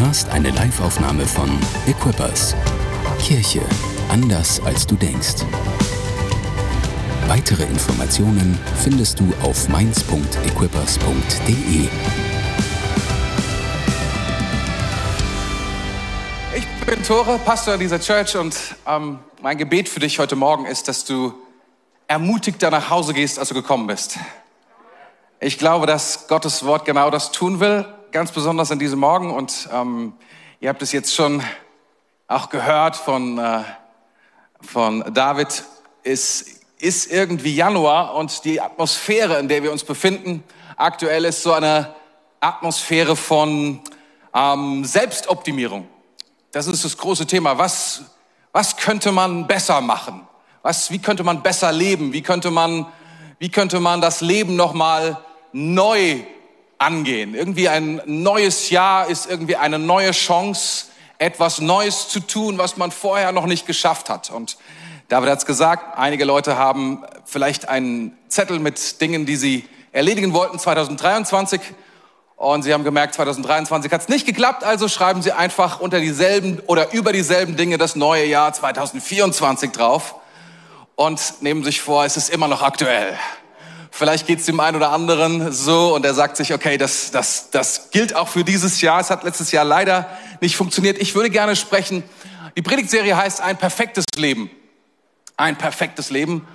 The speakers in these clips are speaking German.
hörst eine Liveaufnahme von Equippers. Kirche anders als du denkst. Weitere Informationen findest du auf mainz.equippers.de. Ich bin Tore, Pastor dieser Church und ähm, mein Gebet für dich heute Morgen ist, dass du ermutigter nach Hause gehst, als du gekommen bist. Ich glaube, dass Gottes Wort genau das tun will, ganz besonders an diesem Morgen und ähm, ihr habt es jetzt schon auch gehört von, äh, von David, es ist irgendwie Januar und die Atmosphäre, in der wir uns befinden, aktuell ist so eine Atmosphäre von ähm, Selbstoptimierung. Das ist das große Thema. Was, was könnte man besser machen? Was, wie könnte man besser leben? Wie könnte man, wie könnte man das Leben nochmal neu angehen? Irgendwie ein neues Jahr ist irgendwie eine neue Chance, etwas Neues zu tun, was man vorher noch nicht geschafft hat. Und David hat es gesagt, einige Leute haben vielleicht einen Zettel mit Dingen, die sie erledigen wollten 2023 und sie haben gemerkt, 2023 hat es nicht geklappt, also schreiben sie einfach unter dieselben oder über dieselben Dinge das neue Jahr 2024 drauf und nehmen sich vor, es ist immer noch aktuell. Vielleicht geht es dem einen oder anderen so und er sagt sich, okay, das, das, das gilt auch für dieses Jahr. Es hat letztes Jahr leider nicht funktioniert. Ich würde gerne sprechen. Die Predigtserie heißt ein perfektes Leben. Ein perfektes Leben.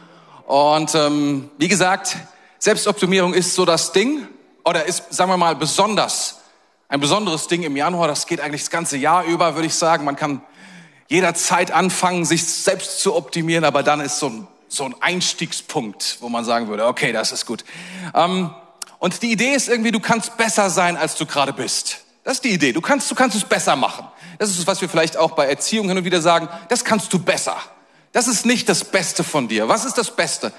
Und ähm, wie gesagt, Selbstoptimierung ist so das Ding oder ist, sagen wir mal, besonders ein besonderes Ding im Januar. Das geht eigentlich das ganze Jahr über, würde ich sagen. Man kann jederzeit anfangen, sich selbst zu optimieren, aber dann ist so ein so ein Einstiegspunkt, wo man sagen würde, okay, das ist gut. Ähm, und die Idee ist irgendwie, du kannst besser sein, als du gerade bist. Das ist die Idee. Du kannst, du kannst es besser machen. Das ist es, was wir vielleicht auch bei Erziehung hin und wieder sagen. Das kannst du besser. Das ist nicht das Beste von dir. Was ist das Beste?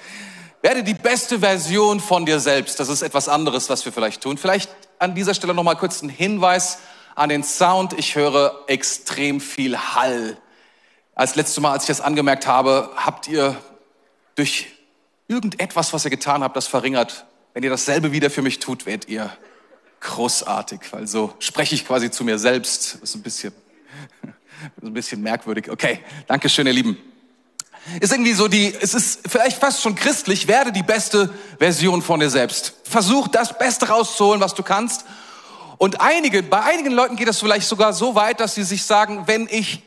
Werde die beste Version von dir selbst. Das ist etwas anderes, was wir vielleicht tun. Vielleicht an dieser Stelle noch mal kurz ein Hinweis an den Sound. Ich höre extrem viel Hall. Als letztes Mal, als ich das angemerkt habe, habt ihr durch irgendetwas, was ihr getan habt, das verringert. Wenn ihr dasselbe wieder für mich tut, werdet ihr großartig, weil so spreche ich quasi zu mir selbst. Das ist ein bisschen, ein bisschen merkwürdig. Okay, danke schön, ihr Lieben. Ist irgendwie so die, es ist vielleicht fast schon christlich, werde die beste Version von dir selbst. Versuch das Beste rauszuholen, was du kannst. Und einige, bei einigen Leuten geht es vielleicht sogar so weit, dass sie sich sagen, wenn ich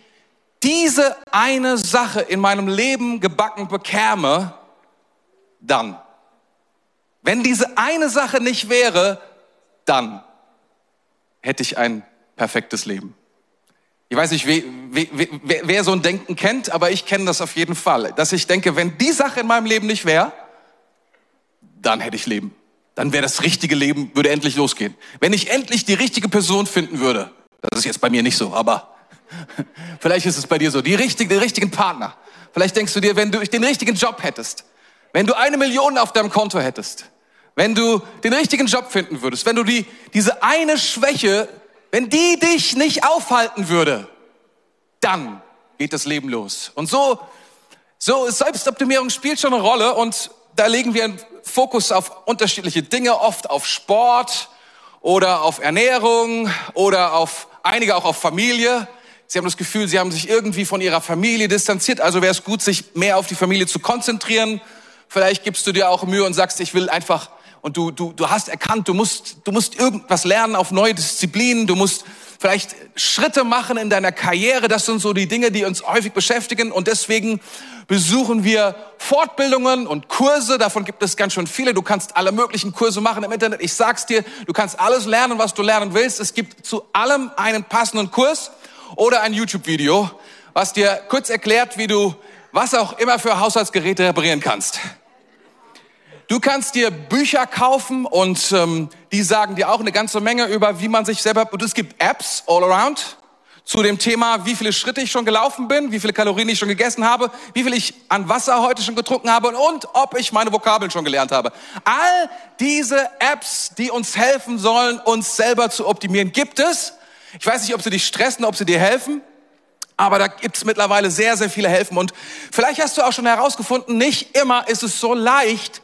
diese eine Sache in meinem Leben gebacken bekäme, dann. Wenn diese eine Sache nicht wäre, dann hätte ich ein perfektes Leben. Ich weiß nicht, wer, wer, wer so ein Denken kennt, aber ich kenne das auf jeden Fall. Dass ich denke, wenn die Sache in meinem Leben nicht wäre, dann hätte ich Leben. Dann wäre das richtige Leben, würde endlich losgehen. Wenn ich endlich die richtige Person finden würde, das ist jetzt bei mir nicht so, aber Vielleicht ist es bei dir so, die richtigen, den richtigen Partner. Vielleicht denkst du dir, wenn du den richtigen Job hättest, wenn du eine Million auf deinem Konto hättest, wenn du den richtigen Job finden würdest, wenn du die, diese eine Schwäche, wenn die dich nicht aufhalten würde, dann geht das Leben los. Und so, so Selbstoptimierung spielt schon eine Rolle und da legen wir einen Fokus auf unterschiedliche Dinge, oft auf Sport oder auf Ernährung oder auf einige auch auf Familie. Sie haben das Gefühl, sie haben sich irgendwie von ihrer Familie distanziert. Also wäre es gut, sich mehr auf die Familie zu konzentrieren. Vielleicht gibst du dir auch Mühe und sagst, ich will einfach, und du, du, du hast erkannt, du musst, du musst irgendwas lernen auf neue Disziplinen. Du musst vielleicht Schritte machen in deiner Karriere. Das sind so die Dinge, die uns häufig beschäftigen. Und deswegen besuchen wir Fortbildungen und Kurse. Davon gibt es ganz schön viele. Du kannst alle möglichen Kurse machen im Internet. Ich sag's dir, du kannst alles lernen, was du lernen willst. Es gibt zu allem einen passenden Kurs oder ein YouTube-Video, was dir kurz erklärt, wie du was auch immer für Haushaltsgeräte reparieren kannst. Du kannst dir Bücher kaufen und ähm, die sagen dir auch eine ganze Menge über, wie man sich selber. Und es gibt Apps all around zu dem Thema, wie viele Schritte ich schon gelaufen bin, wie viele Kalorien ich schon gegessen habe, wie viel ich an Wasser heute schon getrunken habe und ob ich meine Vokabeln schon gelernt habe. All diese Apps, die uns helfen sollen, uns selber zu optimieren, gibt es. Ich weiß nicht, ob sie dich stressen, ob sie dir helfen, aber da gibt es mittlerweile sehr, sehr viele Helfen. Und vielleicht hast du auch schon herausgefunden, nicht immer ist es so leicht,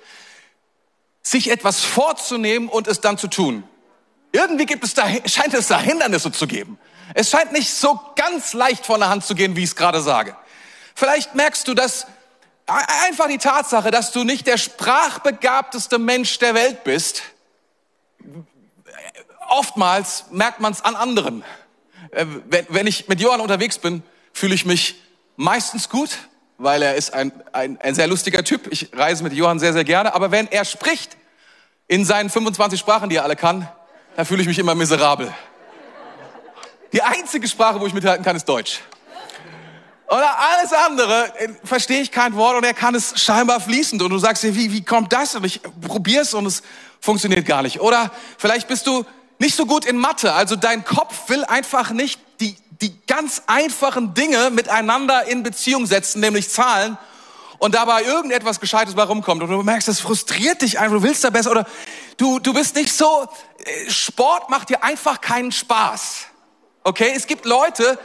sich etwas vorzunehmen und es dann zu tun. Irgendwie gibt es da, scheint es da Hindernisse zu geben. Es scheint nicht so ganz leicht von der Hand zu gehen, wie ich es gerade sage. Vielleicht merkst du, dass einfach die Tatsache, dass du nicht der sprachbegabteste Mensch der Welt bist, oftmals merkt man es an anderen. Äh, wenn ich mit Johann unterwegs bin, fühle ich mich meistens gut, weil er ist ein, ein, ein sehr lustiger Typ. Ich reise mit Johann sehr, sehr gerne. Aber wenn er spricht in seinen 25 Sprachen, die er alle kann, da fühle ich mich immer miserabel. Die einzige Sprache, wo ich mithalten kann, ist Deutsch. Oder alles andere äh, verstehe ich kein Wort und er kann es scheinbar fließend. Und du sagst dir, wie, wie kommt das? Und ich probiere es und es funktioniert gar nicht. Oder vielleicht bist du nicht so gut in Mathe. Also dein Kopf will einfach nicht die, die ganz einfachen Dinge miteinander in Beziehung setzen, nämlich Zahlen. Und dabei irgendetwas Gescheites bei rumkommt. Und du merkst, das frustriert dich einfach. Du willst da besser. Oder du, du bist nicht so, äh, Sport macht dir einfach keinen Spaß. Okay? Es gibt Leute,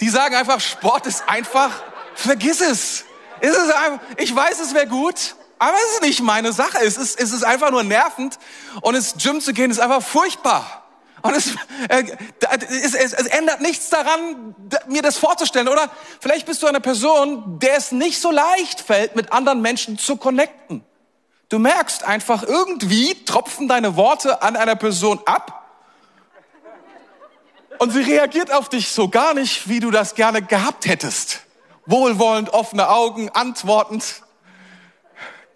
die sagen einfach, Sport ist einfach, vergiss es. es einfach, ich weiß, es wäre gut, aber es ist nicht meine Sache. Es ist, es ist einfach nur nervend und ins Gym zu gehen ist einfach furchtbar. Und es, äh, es, es, es ändert nichts daran, mir das vorzustellen. Oder vielleicht bist du eine Person, der es nicht so leicht fällt, mit anderen Menschen zu connecten. Du merkst einfach, irgendwie tropfen deine Worte an einer Person ab und sie reagiert auf dich so gar nicht, wie du das gerne gehabt hättest. Wohlwollend, offene Augen, antwortend.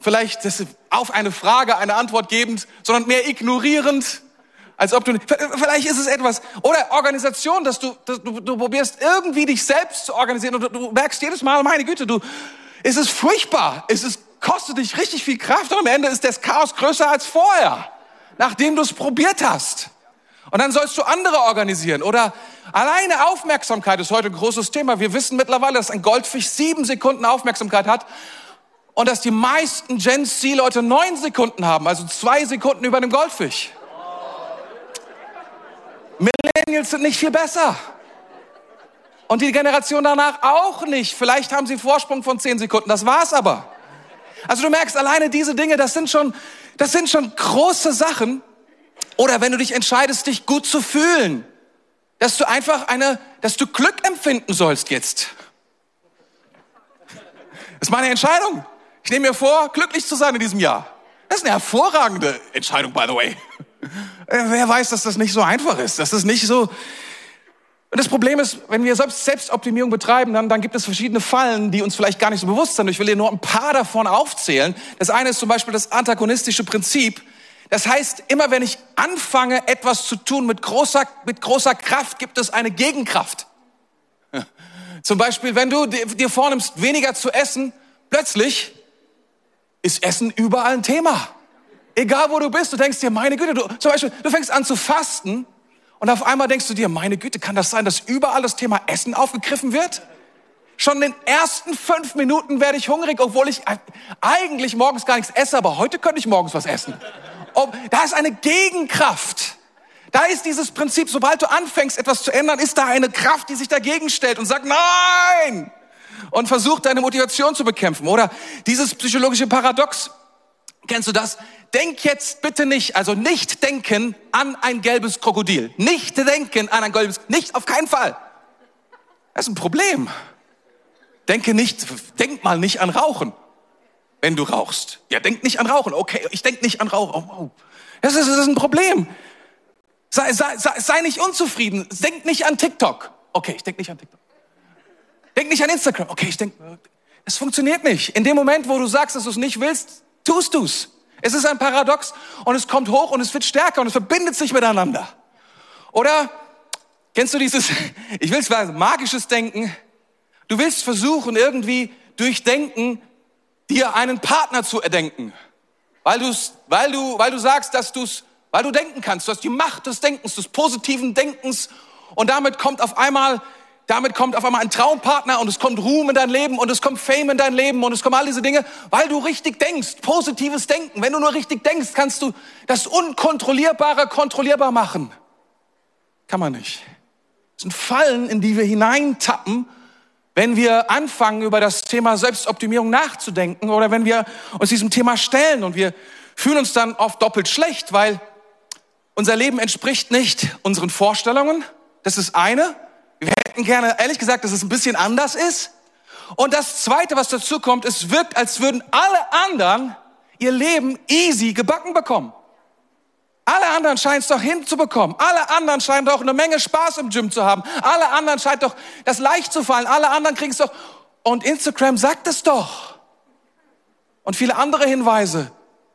Vielleicht auf eine Frage eine Antwort gebend, sondern mehr ignorierend, als ob du, vielleicht ist es etwas, oder Organisation, dass du, dass du, du probierst irgendwie dich selbst zu organisieren und du, du merkst jedes Mal, meine Güte, du, es ist furchtbar, es ist, kostet dich richtig viel Kraft und am Ende ist das Chaos größer als vorher, nachdem du es probiert hast. Und dann sollst du andere organisieren. Oder alleine Aufmerksamkeit ist heute ein großes Thema. Wir wissen mittlerweile, dass ein Goldfisch sieben Sekunden Aufmerksamkeit hat und dass die meisten Gen Z-Leute neun Sekunden haben, also zwei Sekunden über dem Goldfisch. Millennials sind nicht viel besser. Und die Generation danach auch nicht. Vielleicht haben sie Vorsprung von zehn Sekunden, das war's aber. Also du merkst alleine diese Dinge, das sind schon, das sind schon große Sachen, oder wenn du dich entscheidest, dich gut zu fühlen, dass du einfach eine, dass du Glück empfinden sollst jetzt. Das ist meine Entscheidung. Ich nehme mir vor, glücklich zu sein in diesem Jahr. Das ist eine hervorragende Entscheidung, by the way. Äh, wer weiß, dass das nicht so einfach ist, dass das nicht so. Und das Problem ist, wenn wir selbst Selbstoptimierung betreiben, dann, dann gibt es verschiedene Fallen, die uns vielleicht gar nicht so bewusst sind. Ich will dir nur ein paar davon aufzählen. Das eine ist zum Beispiel das antagonistische Prinzip. Das heißt, immer wenn ich anfange, etwas zu tun mit großer, mit großer Kraft, gibt es eine Gegenkraft. Zum Beispiel, wenn du dir vornimmst, weniger zu essen, plötzlich ist Essen überall ein Thema. Egal wo du bist, du denkst dir, meine Güte, du, zum Beispiel, du fängst an zu fasten und auf einmal denkst du dir, meine Güte, kann das sein, dass überall das Thema Essen aufgegriffen wird? Schon in den ersten fünf Minuten werde ich hungrig, obwohl ich eigentlich morgens gar nichts esse, aber heute könnte ich morgens was essen ob, da ist eine Gegenkraft. Da ist dieses Prinzip, sobald du anfängst, etwas zu ändern, ist da eine Kraft, die sich dagegen stellt und sagt, nein! Und versucht, deine Motivation zu bekämpfen. Oder dieses psychologische Paradox. Kennst du das? Denk jetzt bitte nicht, also nicht denken an ein gelbes Krokodil. Nicht denken an ein gelbes, nicht, auf keinen Fall. Das ist ein Problem. Denke nicht, denk mal nicht an Rauchen wenn du rauchst. Ja, denk nicht an Rauchen. Okay, ich denk nicht an Rauchen. Oh, oh. Das, ist, das ist ein Problem. Sei, sei, sei, nicht unzufrieden. Denk nicht an TikTok. Okay, ich denk nicht an TikTok. Denk nicht an Instagram. Okay, ich denk, es funktioniert nicht. In dem Moment, wo du sagst, dass du es nicht willst, tust du's. Es ist ein Paradox und es kommt hoch und es wird stärker und es verbindet sich miteinander. Oder kennst du dieses, ich will es sagen, magisches Denken? Du willst versuchen, irgendwie durch Denken dir einen Partner zu erdenken, weil, du's, weil, du, weil du sagst, dass du's, weil du denken kannst, du hast die Macht des Denkens, des positiven Denkens und damit kommt auf einmal, damit kommt auf einmal ein Traumpartner und es kommt Ruhm in dein Leben und es kommt Fame in dein Leben und es kommen all diese Dinge, weil du richtig denkst, positives Denken. Wenn du nur richtig denkst, kannst du das Unkontrollierbare kontrollierbar machen. Kann man nicht. Das sind Fallen, in die wir hineintappen wenn wir anfangen, über das Thema Selbstoptimierung nachzudenken oder wenn wir uns diesem Thema stellen und wir fühlen uns dann oft doppelt schlecht, weil unser Leben entspricht nicht unseren Vorstellungen. Das ist eine. Hätten gerne, ehrlich gesagt, dass es ein bisschen anders ist. Und das Zweite, was dazu kommt, es wirkt, als würden alle anderen ihr Leben easy gebacken bekommen. Alle anderen scheinen es doch hinzubekommen. Alle anderen scheinen doch eine Menge Spaß im Gym zu haben. Alle anderen scheint doch das leicht zu fallen. Alle anderen kriegen es doch. Und Instagram sagt es doch. Und viele andere Hinweise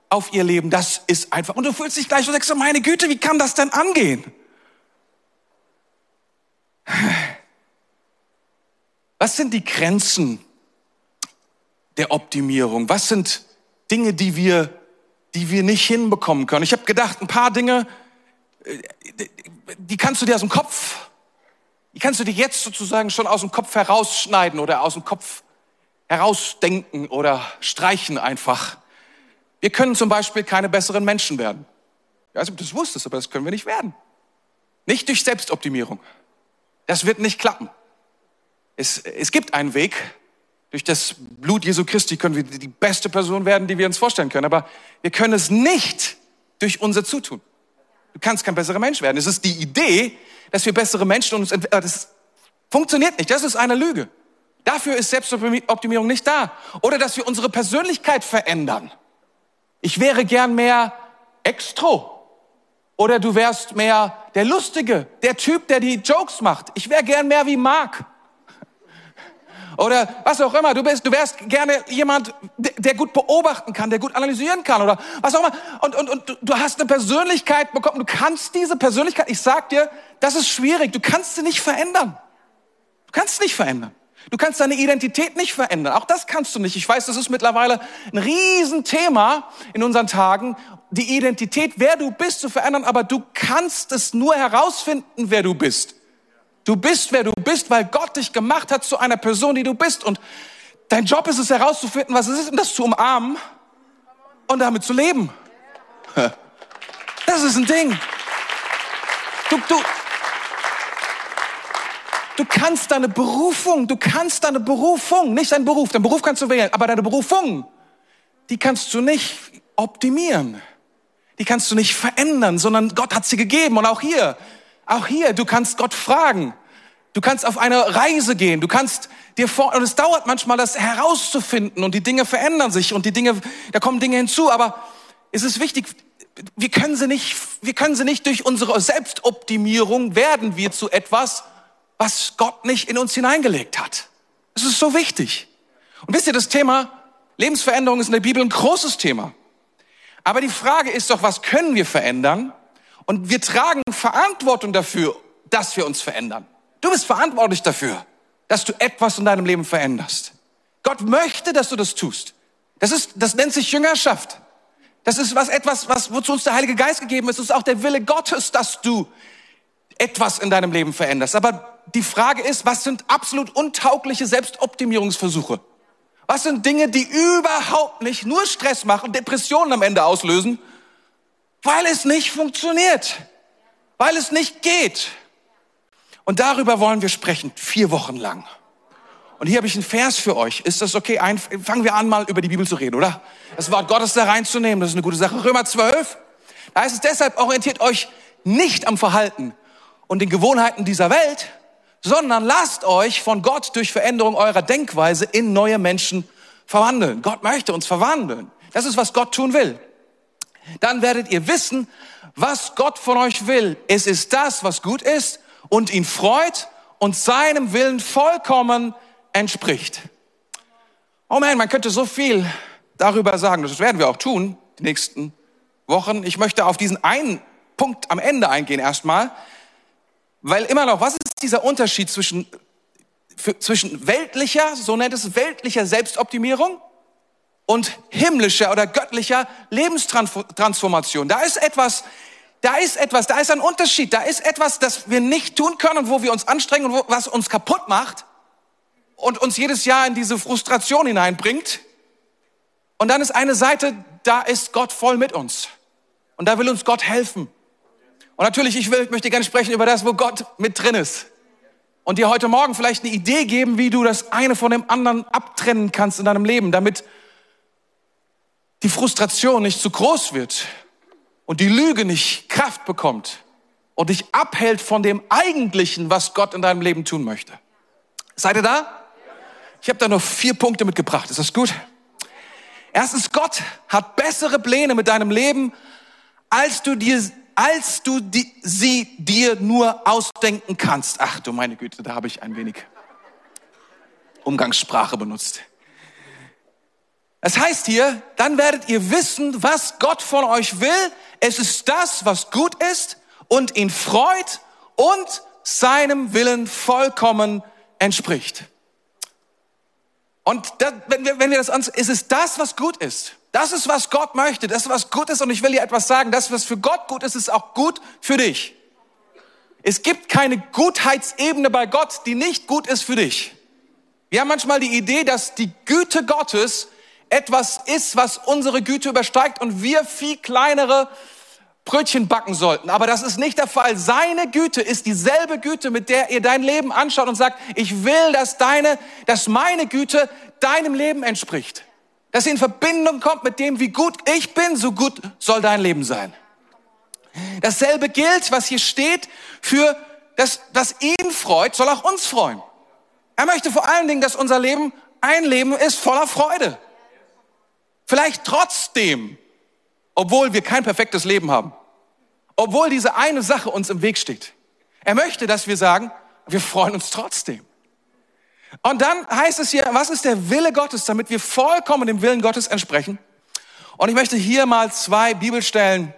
auf ihr Leben. Das ist einfach. Und du fühlst dich gleich und sagst, meine Güte, wie kann das denn angehen? Was sind die Grenzen der Optimierung? Was sind Dinge, die wir, die wir nicht hinbekommen können? Ich habe gedacht, ein paar Dinge, äh, die kannst du dir aus dem Kopf, die kannst du dir jetzt sozusagen schon aus dem Kopf herausschneiden oder aus dem Kopf herausdenken oder streichen einfach. Wir können zum Beispiel keine besseren Menschen werden. Ich weiß nicht, ob du das wusstest, aber das können wir nicht werden. Nicht durch Selbstoptimierung. Das wird nicht klappen. Es, es gibt einen Weg. Durch das Blut Jesu Christi können wir die beste Person werden, die wir uns vorstellen können. Aber wir können es nicht durch unser Zutun. Du kannst kein besserer Mensch werden. Es ist die Idee, dass wir bessere Menschen uns, äh, das funktioniert nicht. Das ist eine Lüge. Dafür ist Selbstoptimierung nicht da. Oder dass wir unsere Persönlichkeit verändern. Ich wäre gern mehr extro. Oder du wärst mehr der Lustige, der Typ, der die Jokes macht. Ich wäre gern mehr wie Mark. Oder was auch immer. Du bist, du wärst gerne jemand, der gut beobachten kann, der gut analysieren kann oder was auch immer. Und, und, und du hast eine Persönlichkeit bekommen. Du kannst diese Persönlichkeit, ich sag dir, das ist schwierig. Du kannst sie nicht verändern. Du kannst sie nicht verändern. Du kannst deine Identität nicht verändern. Auch das kannst du nicht. Ich weiß, das ist mittlerweile ein Riesenthema in unseren Tagen, die Identität, wer du bist, zu verändern. Aber du kannst es nur herausfinden, wer du bist. Du bist, wer du bist, weil Gott dich gemacht hat zu einer Person, die du bist. Und dein Job ist es herauszufinden, was es ist, und das zu umarmen und damit zu leben. Das ist ein Ding. Du, du, Du kannst deine Berufung, du kannst deine Berufung, nicht dein Beruf, dein Beruf kannst du wählen, aber deine Berufung, die kannst du nicht optimieren. Die kannst du nicht verändern, sondern Gott hat sie gegeben. Und auch hier, auch hier, du kannst Gott fragen. Du kannst auf eine Reise gehen. Du kannst dir vor, und es dauert manchmal, das herauszufinden und die Dinge verändern sich und die Dinge, da kommen Dinge hinzu. Aber es ist wichtig, wir können sie nicht, wir können sie nicht durch unsere Selbstoptimierung werden wir zu etwas, was Gott nicht in uns hineingelegt hat. Es ist so wichtig. Und wisst ihr, das Thema Lebensveränderung ist in der Bibel ein großes Thema. Aber die Frage ist doch, was können wir verändern? Und wir tragen Verantwortung dafür, dass wir uns verändern. Du bist verantwortlich dafür, dass du etwas in deinem Leben veränderst. Gott möchte, dass du das tust. Das ist, das nennt sich Jüngerschaft. Das ist was etwas, was wozu uns der Heilige Geist gegeben ist. Es ist auch der Wille Gottes, dass du etwas in deinem Leben veränderst. Aber die Frage ist, was sind absolut untaugliche Selbstoptimierungsversuche? Was sind Dinge, die überhaupt nicht nur Stress machen, Depressionen am Ende auslösen, weil es nicht funktioniert, weil es nicht geht. Und darüber wollen wir sprechen, vier Wochen lang. Und hier habe ich einen Vers für euch. Ist das okay? Ein, fangen wir an, mal über die Bibel zu reden, oder? Das Wort Gottes da reinzunehmen, das ist eine gute Sache. Römer 12, da heißt es deshalb, orientiert euch nicht am Verhalten und den Gewohnheiten dieser Welt, sondern lasst euch von Gott durch Veränderung eurer Denkweise in neue Menschen verwandeln. Gott möchte uns verwandeln. Das ist, was Gott tun will. Dann werdet ihr wissen, was Gott von euch will. Es ist das, was gut ist und ihn freut und seinem Willen vollkommen entspricht. Oh man, man könnte so viel darüber sagen. Das werden wir auch tun, die nächsten Wochen. Ich möchte auf diesen einen Punkt am Ende eingehen erstmal. Weil immer noch, was ist dieser Unterschied zwischen, für, zwischen weltlicher, so nennt es weltlicher Selbstoptimierung und himmlischer oder göttlicher Lebenstransformation? Da ist etwas, da ist etwas, da ist ein Unterschied, da ist etwas, das wir nicht tun können und wo wir uns anstrengen und wo, was uns kaputt macht und uns jedes Jahr in diese Frustration hineinbringt. Und dann ist eine Seite, da ist Gott voll mit uns. Und da will uns Gott helfen. Und natürlich, ich, will, möchte gerne sprechen über das, wo Gott mit drin ist. Und dir heute Morgen vielleicht eine Idee geben, wie du das eine von dem anderen abtrennen kannst in deinem Leben, damit die Frustration nicht zu groß wird und die Lüge nicht Kraft bekommt und dich abhält von dem Eigentlichen, was Gott in deinem Leben tun möchte. Seid ihr da? Ich habe da noch vier Punkte mitgebracht. Ist das gut? Erstens, Gott hat bessere Pläne mit deinem Leben, als du dir, als du die, sie dir nur ausdenken kannst. Ach du meine Güte, da habe ich ein wenig Umgangssprache benutzt. Es heißt hier, dann werdet ihr wissen, was Gott von euch will. Es ist das, was gut ist und ihn freut und seinem Willen vollkommen entspricht. Und das, wenn, wir, wenn wir das ansehen, ist es das, was gut ist. Das ist, was Gott möchte. Das ist, was gut ist. Und ich will dir etwas sagen. Das, was für Gott gut ist, ist auch gut für dich. Es gibt keine Gutheitsebene bei Gott, die nicht gut ist für dich. Wir haben manchmal die Idee, dass die Güte Gottes etwas ist, was unsere Güte übersteigt und wir viel kleinere Brötchen backen sollten. Aber das ist nicht der Fall. Seine Güte ist dieselbe Güte, mit der ihr dein Leben anschaut und sagt, ich will, dass deine, dass meine Güte deinem Leben entspricht. Dass sie in Verbindung kommt mit dem, wie gut ich bin, so gut soll dein Leben sein. Dasselbe gilt, was hier steht, für das, was ihn freut, soll auch uns freuen. Er möchte vor allen Dingen, dass unser Leben ein Leben ist voller Freude. Vielleicht trotzdem, obwohl wir kein perfektes Leben haben obwohl diese eine Sache uns im Weg steht. Er möchte, dass wir sagen, wir freuen uns trotzdem. Und dann heißt es hier, was ist der Wille Gottes, damit wir vollkommen dem Willen Gottes entsprechen? Und ich möchte hier mal zwei Bibelstellen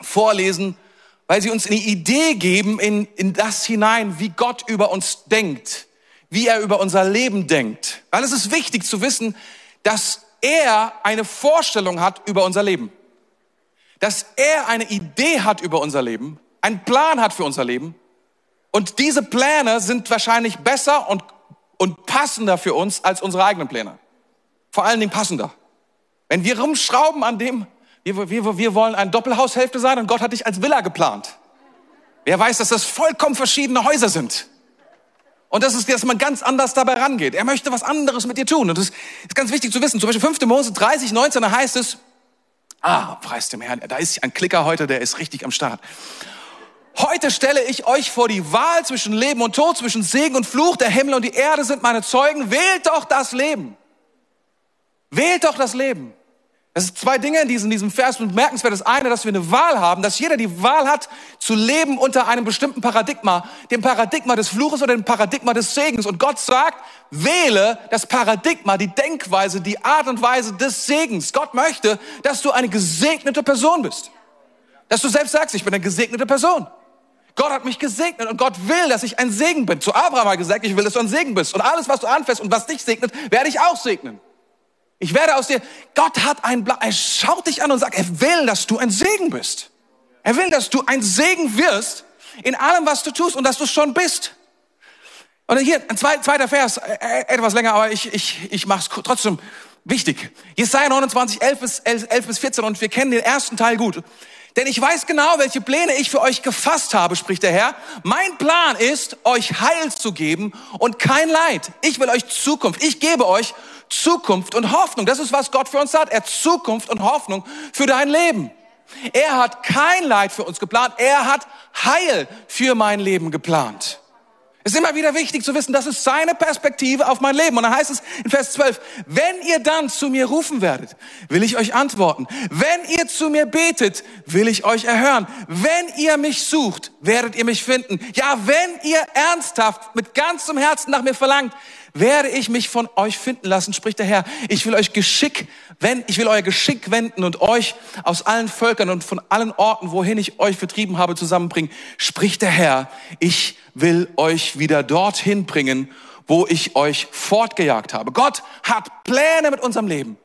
vorlesen, weil sie uns eine Idee geben in, in das hinein, wie Gott über uns denkt, wie er über unser Leben denkt. Weil es ist wichtig zu wissen, dass er eine Vorstellung hat über unser Leben dass er eine Idee hat über unser Leben, einen Plan hat für unser Leben. Und diese Pläne sind wahrscheinlich besser und, und passender für uns als unsere eigenen Pläne. Vor allen Dingen passender. Wenn wir rumschrauben an dem, wir, wir, wir wollen eine Doppelhaushälfte sein und Gott hat dich als Villa geplant. Wer weiß, dass das vollkommen verschiedene Häuser sind. Und das ist, dass man ganz anders dabei rangeht. Er möchte was anderes mit dir tun. Und das ist ganz wichtig zu wissen. Zum Beispiel 5. Mose 30, 19, da heißt es, Ah, preis dem Herrn. Da ist ein Klicker heute, der ist richtig am Start. Heute stelle ich euch vor die Wahl zwischen Leben und Tod, zwischen Segen und Fluch. Der Himmel und die Erde sind meine Zeugen. Wählt doch das Leben. Wählt doch das Leben. Das sind zwei Dinge in diesem, diesem Vers bemerkenswert. Das eine, dass wir eine Wahl haben, dass jeder die Wahl hat, zu leben unter einem bestimmten Paradigma, dem Paradigma des Fluches oder dem Paradigma des Segens. Und Gott sagt, wähle das Paradigma, die Denkweise, die Art und Weise des Segens. Gott möchte, dass du eine gesegnete Person bist. Dass du selbst sagst, ich bin eine gesegnete Person. Gott hat mich gesegnet und Gott will, dass ich ein Segen bin. Zu Abraham hat gesagt, ich will, dass du ein Segen bist. Und alles, was du anfährst und was dich segnet, werde ich auch segnen. Ich werde aus dir, Gott hat einen Plan, er schaut dich an und sagt, er will, dass du ein Segen bist. Er will, dass du ein Segen wirst in allem, was du tust und dass du schon bist. Und hier, ein zweiter Vers, äh, äh, etwas länger, aber ich, ich, ich mache es trotzdem wichtig. Jesaja 29, 11 bis, 11 bis 14 und wir kennen den ersten Teil gut. Denn ich weiß genau, welche Pläne ich für euch gefasst habe, spricht der Herr. Mein Plan ist, euch Heil zu geben und kein Leid. Ich will euch Zukunft. Ich gebe euch Zukunft und Hoffnung. Das ist, was Gott für uns hat. Er hat Zukunft und Hoffnung für dein Leben. Er hat kein Leid für uns geplant. Er hat Heil für mein Leben geplant. Es ist immer wieder wichtig zu wissen, das ist seine Perspektive auf mein Leben. Und dann heißt es in Vers 12, wenn ihr dann zu mir rufen werdet, will ich euch antworten. Wenn ihr zu mir betet, will ich euch erhören. Wenn ihr mich sucht, werdet ihr mich finden. Ja, wenn ihr ernsthaft mit ganzem Herzen nach mir verlangt, werde ich mich von euch finden lassen, spricht der Herr. Ich will euch Geschick wenden, ich will euer Geschick wenden und euch aus allen Völkern und von allen Orten, wohin ich euch vertrieben habe, zusammenbringen, spricht der Herr. Ich will euch wieder dorthin bringen, wo ich euch fortgejagt habe. Gott hat Pläne mit unserem Leben.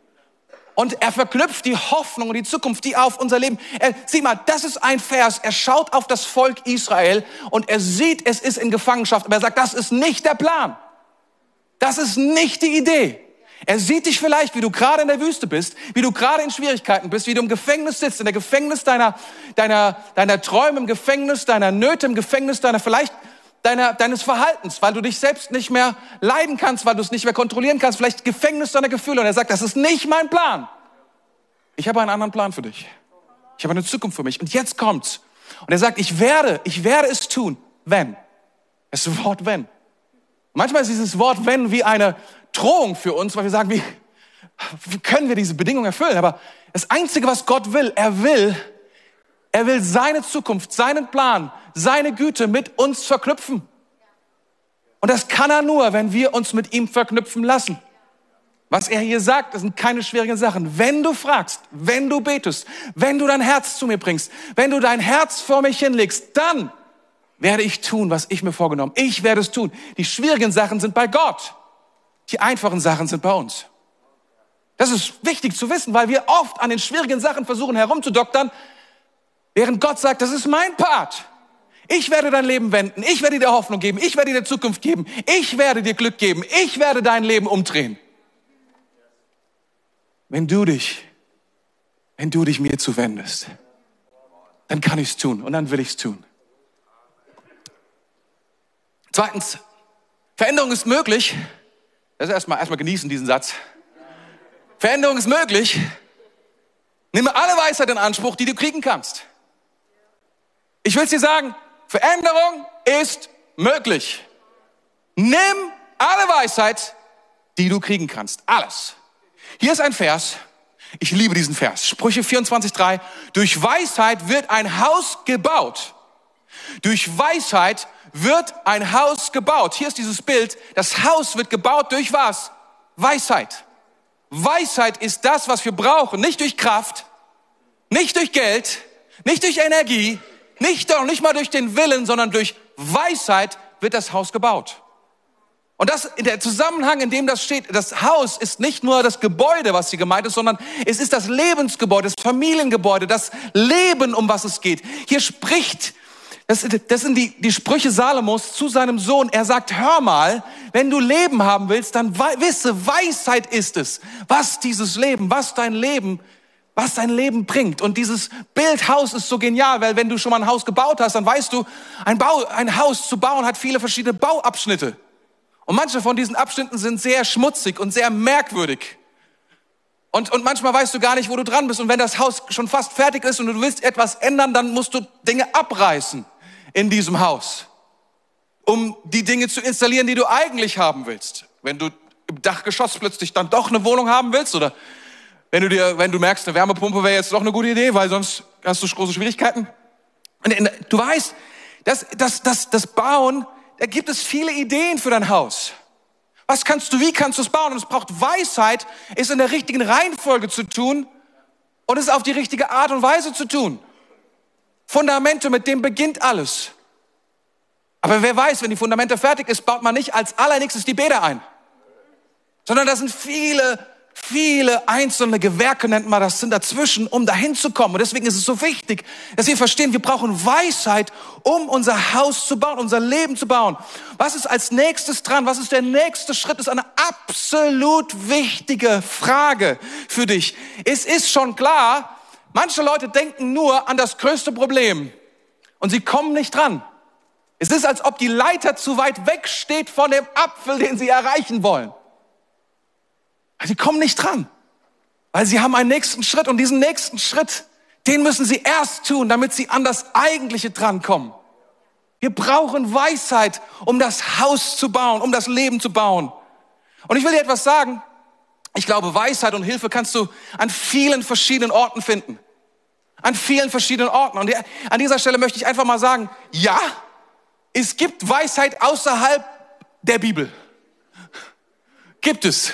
Und er verknüpft die Hoffnung und die Zukunft, die auf unser Leben. Er, sieh mal, das ist ein Vers. Er schaut auf das Volk Israel und er sieht, es ist in Gefangenschaft. Aber er sagt, das ist nicht der Plan. Das ist nicht die Idee. Er sieht dich vielleicht, wie du gerade in der Wüste bist, wie du gerade in Schwierigkeiten bist, wie du im Gefängnis sitzt, in der Gefängnis deiner, deiner, deiner Träume, im Gefängnis deiner Nöte, im Gefängnis deiner vielleicht deiner, deines Verhaltens, weil du dich selbst nicht mehr leiden kannst, weil du es nicht mehr kontrollieren kannst, vielleicht Gefängnis deiner Gefühle. Und er sagt, das ist nicht mein Plan. Ich habe einen anderen Plan für dich. Ich habe eine Zukunft für mich. Und jetzt kommt's. Und er sagt, ich werde, ich werde es tun, wenn. Das Wort wenn. Manchmal ist dieses Wort wenn wie eine Drohung für uns, weil wir sagen, wie, wie können wir diese Bedingungen erfüllen? Aber das Einzige, was Gott will, er will, er will seine Zukunft, seinen Plan, seine Güte mit uns verknüpfen. Und das kann er nur, wenn wir uns mit ihm verknüpfen lassen. Was er hier sagt, das sind keine schwierigen Sachen. Wenn du fragst, wenn du betest, wenn du dein Herz zu mir bringst, wenn du dein Herz vor mich hinlegst, dann werde ich tun, was ich mir vorgenommen. Ich werde es tun. Die schwierigen Sachen sind bei Gott. Die einfachen Sachen sind bei uns. Das ist wichtig zu wissen, weil wir oft an den schwierigen Sachen versuchen herumzudoktern, während Gott sagt, das ist mein Part. Ich werde dein Leben wenden. Ich werde dir Hoffnung geben. Ich werde dir Zukunft geben. Ich werde dir Glück geben. Ich werde dein Leben umdrehen. Wenn du dich, wenn du dich mir zuwendest, dann kann ich es tun und dann will ich es tun. Zweitens, Veränderung ist möglich. Das ist erstmal, erstmal genießen diesen Satz. Veränderung ist möglich. Nimm alle Weisheit in Anspruch, die du kriegen kannst. Ich will dir sagen, Veränderung ist möglich. Nimm alle Weisheit, die du kriegen kannst. Alles. Hier ist ein Vers. Ich liebe diesen Vers. Sprüche 24.3. Durch Weisheit wird ein Haus gebaut. Durch Weisheit wird ein Haus gebaut. Hier ist dieses Bild. Das Haus wird gebaut durch was? Weisheit. Weisheit ist das, was wir brauchen. Nicht durch Kraft, nicht durch Geld, nicht durch Energie, nicht, nicht mal durch den Willen, sondern durch Weisheit wird das Haus gebaut. Und das, in der Zusammenhang, in dem das steht, das Haus ist nicht nur das Gebäude, was hier gemeint ist, sondern es ist das Lebensgebäude, das Familiengebäude, das Leben, um was es geht. Hier spricht, das, das sind die, die Sprüche Salomos zu seinem Sohn. Er sagt, hör mal, wenn du Leben haben willst, dann wisse, Weisheit ist es, was dieses Leben, was dein Leben was dein Leben bringt. Und dieses Bildhaus ist so genial, weil wenn du schon mal ein Haus gebaut hast, dann weißt du, ein, Bau, ein Haus zu bauen hat viele verschiedene Bauabschnitte. Und manche von diesen Abschnitten sind sehr schmutzig und sehr merkwürdig. Und, und manchmal weißt du gar nicht, wo du dran bist. Und wenn das Haus schon fast fertig ist und du willst etwas ändern, dann musst du Dinge abreißen in diesem Haus, um die Dinge zu installieren, die du eigentlich haben willst. Wenn du im Dachgeschoss plötzlich dann doch eine Wohnung haben willst oder wenn du dir, wenn du merkst, eine Wärmepumpe wäre jetzt doch eine gute Idee, weil sonst hast du große Schwierigkeiten. Du weißt, das, das, das, das Bauen da gibt es viele Ideen für dein Haus. Was kannst du, wie kannst du es bauen? Und es braucht Weisheit, es in der richtigen Reihenfolge zu tun und es auf die richtige Art und Weise zu tun. Fundamente, mit dem beginnt alles. Aber wer weiß, wenn die Fundamente fertig ist, baut man nicht als allernächstes die Bäder ein, sondern da sind viele viele einzelne Gewerke nennt man das, sind dazwischen, um dahin zu kommen. Und deswegen ist es so wichtig, dass wir verstehen, wir brauchen Weisheit, um unser Haus zu bauen, unser Leben zu bauen. Was ist als nächstes dran? Was ist der nächste Schritt? Das ist eine absolut wichtige Frage für dich. Es ist schon klar, manche Leute denken nur an das größte Problem und sie kommen nicht dran. Es ist, als ob die Leiter zu weit weg steht von dem Apfel, den sie erreichen wollen. Sie kommen nicht dran, weil sie haben einen nächsten Schritt und diesen nächsten Schritt, den müssen sie erst tun, damit sie an das Eigentliche drankommen. Wir brauchen Weisheit, um das Haus zu bauen, um das Leben zu bauen. Und ich will dir etwas sagen. Ich glaube, Weisheit und Hilfe kannst du an vielen verschiedenen Orten finden. An vielen verschiedenen Orten. Und an dieser Stelle möchte ich einfach mal sagen, ja, es gibt Weisheit außerhalb der Bibel. Gibt es.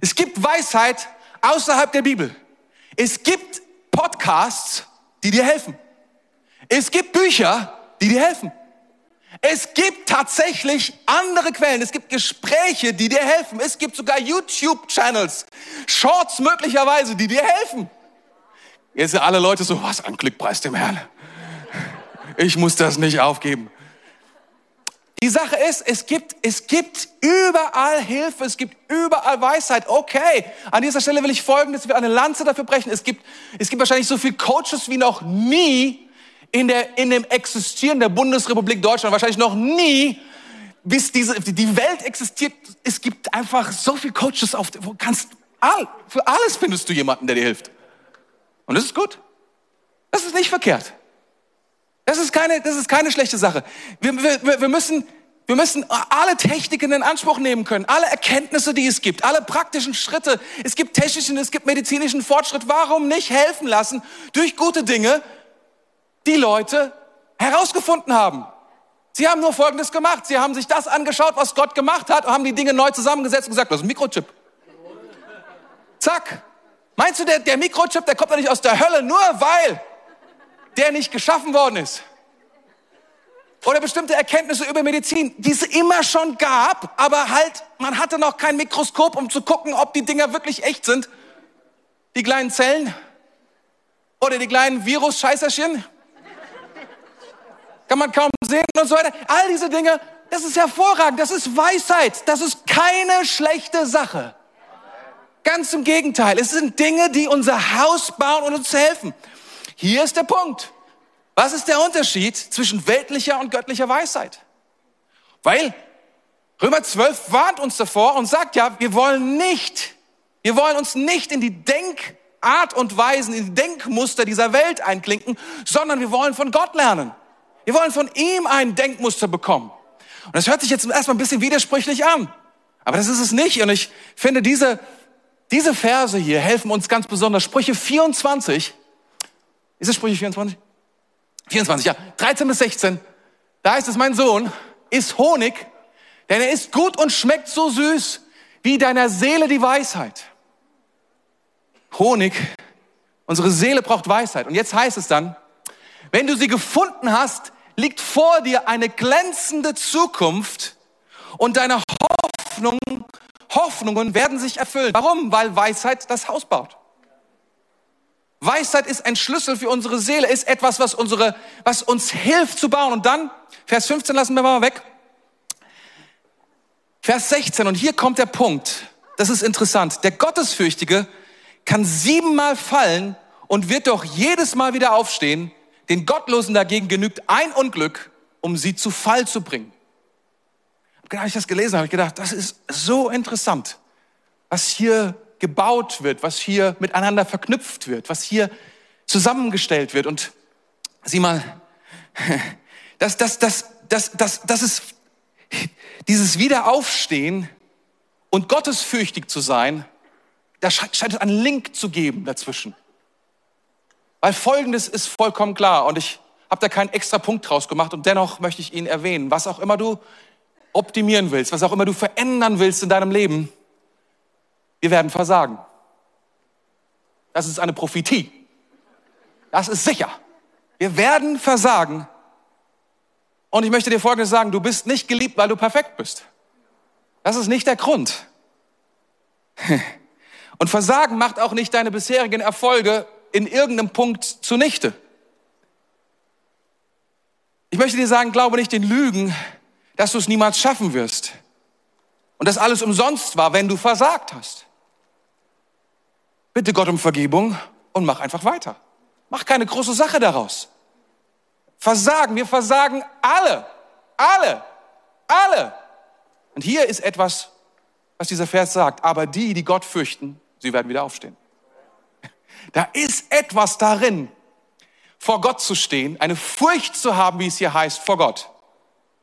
Es gibt Weisheit außerhalb der Bibel. Es gibt Podcasts, die dir helfen. Es gibt Bücher, die dir helfen. Es gibt tatsächlich andere Quellen. Es gibt Gespräche, die dir helfen. Es gibt sogar YouTube-Channels, Shorts möglicherweise, die dir helfen. Jetzt sind alle Leute so, was ein Glückpreis dem Herrn. Ich muss das nicht aufgeben. Die Sache ist, es gibt, es gibt überall Hilfe, es gibt überall Weisheit. Okay, an dieser Stelle will ich Folgendes, wir eine Lanze dafür brechen. Es gibt, es gibt wahrscheinlich so viele Coaches wie noch nie in, der, in dem Existieren der Bundesrepublik Deutschland. Wahrscheinlich noch nie, bis diese, die Welt existiert. Es gibt einfach so viele Coaches auf, wo kannst, all, für alles findest du jemanden, der dir hilft. Und das ist gut. Das ist nicht verkehrt. Das ist keine, das ist keine schlechte Sache. Wir, wir, wir müssen, wir müssen alle Techniken in Anspruch nehmen können, alle Erkenntnisse, die es gibt, alle praktischen Schritte. Es gibt technischen, es gibt medizinischen Fortschritt. Warum nicht helfen lassen durch gute Dinge, die Leute herausgefunden haben? Sie haben nur Folgendes gemacht. Sie haben sich das angeschaut, was Gott gemacht hat und haben die Dinge neu zusammengesetzt und gesagt, das ist ein Mikrochip. Zack. Meinst du, der, der Mikrochip, der kommt doch nicht aus der Hölle, nur weil der nicht geschaffen worden ist? Oder bestimmte Erkenntnisse über Medizin, die es immer schon gab, aber halt, man hatte noch kein Mikroskop, um zu gucken, ob die Dinger wirklich echt sind. Die kleinen Zellen oder die kleinen Virus-Scheißerchen. Kann man kaum sehen und so weiter. All diese Dinge, das ist hervorragend, das ist Weisheit, das ist keine schlechte Sache. Ganz im Gegenteil, es sind Dinge, die unser Haus bauen und uns helfen. Hier ist der Punkt. Was ist der Unterschied zwischen weltlicher und göttlicher Weisheit? Weil Römer 12 warnt uns davor und sagt ja, wir wollen nicht, wir wollen uns nicht in die Denkart und Weisen, in die Denkmuster dieser Welt einklinken, sondern wir wollen von Gott lernen. Wir wollen von ihm ein Denkmuster bekommen. Und das hört sich jetzt erstmal ein bisschen widersprüchlich an. Aber das ist es nicht. Und ich finde, diese, diese Verse hier helfen uns ganz besonders. Sprüche 24. Ist es Sprüche 24? 24, ja. 13 bis 16. Da heißt es, mein Sohn ist Honig, denn er ist gut und schmeckt so süß wie deiner Seele die Weisheit. Honig, unsere Seele braucht Weisheit. Und jetzt heißt es dann, wenn du sie gefunden hast, liegt vor dir eine glänzende Zukunft und deine Hoffnung, Hoffnungen werden sich erfüllen. Warum? Weil Weisheit das Haus baut. Weisheit ist ein Schlüssel für unsere Seele, ist etwas, was, unsere, was uns hilft zu bauen. Und dann, Vers 15 lassen wir mal weg. Vers 16, und hier kommt der Punkt, das ist interessant. Der Gottesfürchtige kann siebenmal fallen und wird doch jedes Mal wieder aufstehen. Den Gottlosen dagegen genügt ein Unglück, um sie zu Fall zu bringen. Als ich das gelesen habe, habe ich gedacht, das ist so interessant, was hier gebaut wird, was hier miteinander verknüpft wird, was hier zusammengestellt wird. Und sieh mal, das, das, das, das, das, das ist dieses Wiederaufstehen und gottesfürchtig zu sein, da scheint es einen Link zu geben dazwischen. Weil Folgendes ist vollkommen klar und ich habe da keinen extra Punkt draus gemacht und dennoch möchte ich ihn erwähnen. Was auch immer du optimieren willst, was auch immer du verändern willst in deinem Leben, wir werden versagen. Das ist eine Prophetie. Das ist sicher. Wir werden versagen. Und ich möchte dir Folgendes sagen, du bist nicht geliebt, weil du perfekt bist. Das ist nicht der Grund. Und Versagen macht auch nicht deine bisherigen Erfolge in irgendeinem Punkt zunichte. Ich möchte dir sagen, glaube nicht den Lügen, dass du es niemals schaffen wirst. Und dass alles umsonst war, wenn du versagt hast. Bitte Gott um Vergebung und mach einfach weiter. Mach keine große Sache daraus. Versagen, wir versagen alle, alle, alle. Und hier ist etwas, was dieser Vers sagt. Aber die, die Gott fürchten, sie werden wieder aufstehen. Da ist etwas darin, vor Gott zu stehen, eine Furcht zu haben, wie es hier heißt, vor Gott.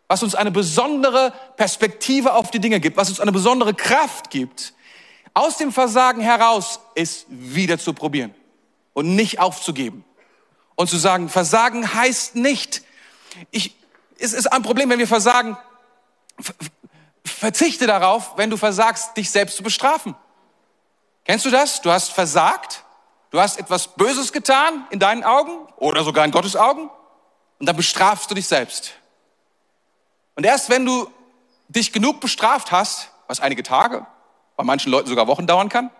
Was uns eine besondere Perspektive auf die Dinge gibt, was uns eine besondere Kraft gibt, aus dem Versagen heraus es wieder zu probieren und nicht aufzugeben. Und zu sagen, Versagen heißt nicht, ich, es ist ein Problem, wenn wir versagen, verzichte darauf, wenn du versagst, dich selbst zu bestrafen. Kennst du das? Du hast versagt, du hast etwas Böses getan in deinen Augen oder sogar in Gottes Augen und dann bestrafst du dich selbst. Und erst wenn du dich genug bestraft hast, was einige Tage, bei manchen Leuten sogar Wochen dauern kann?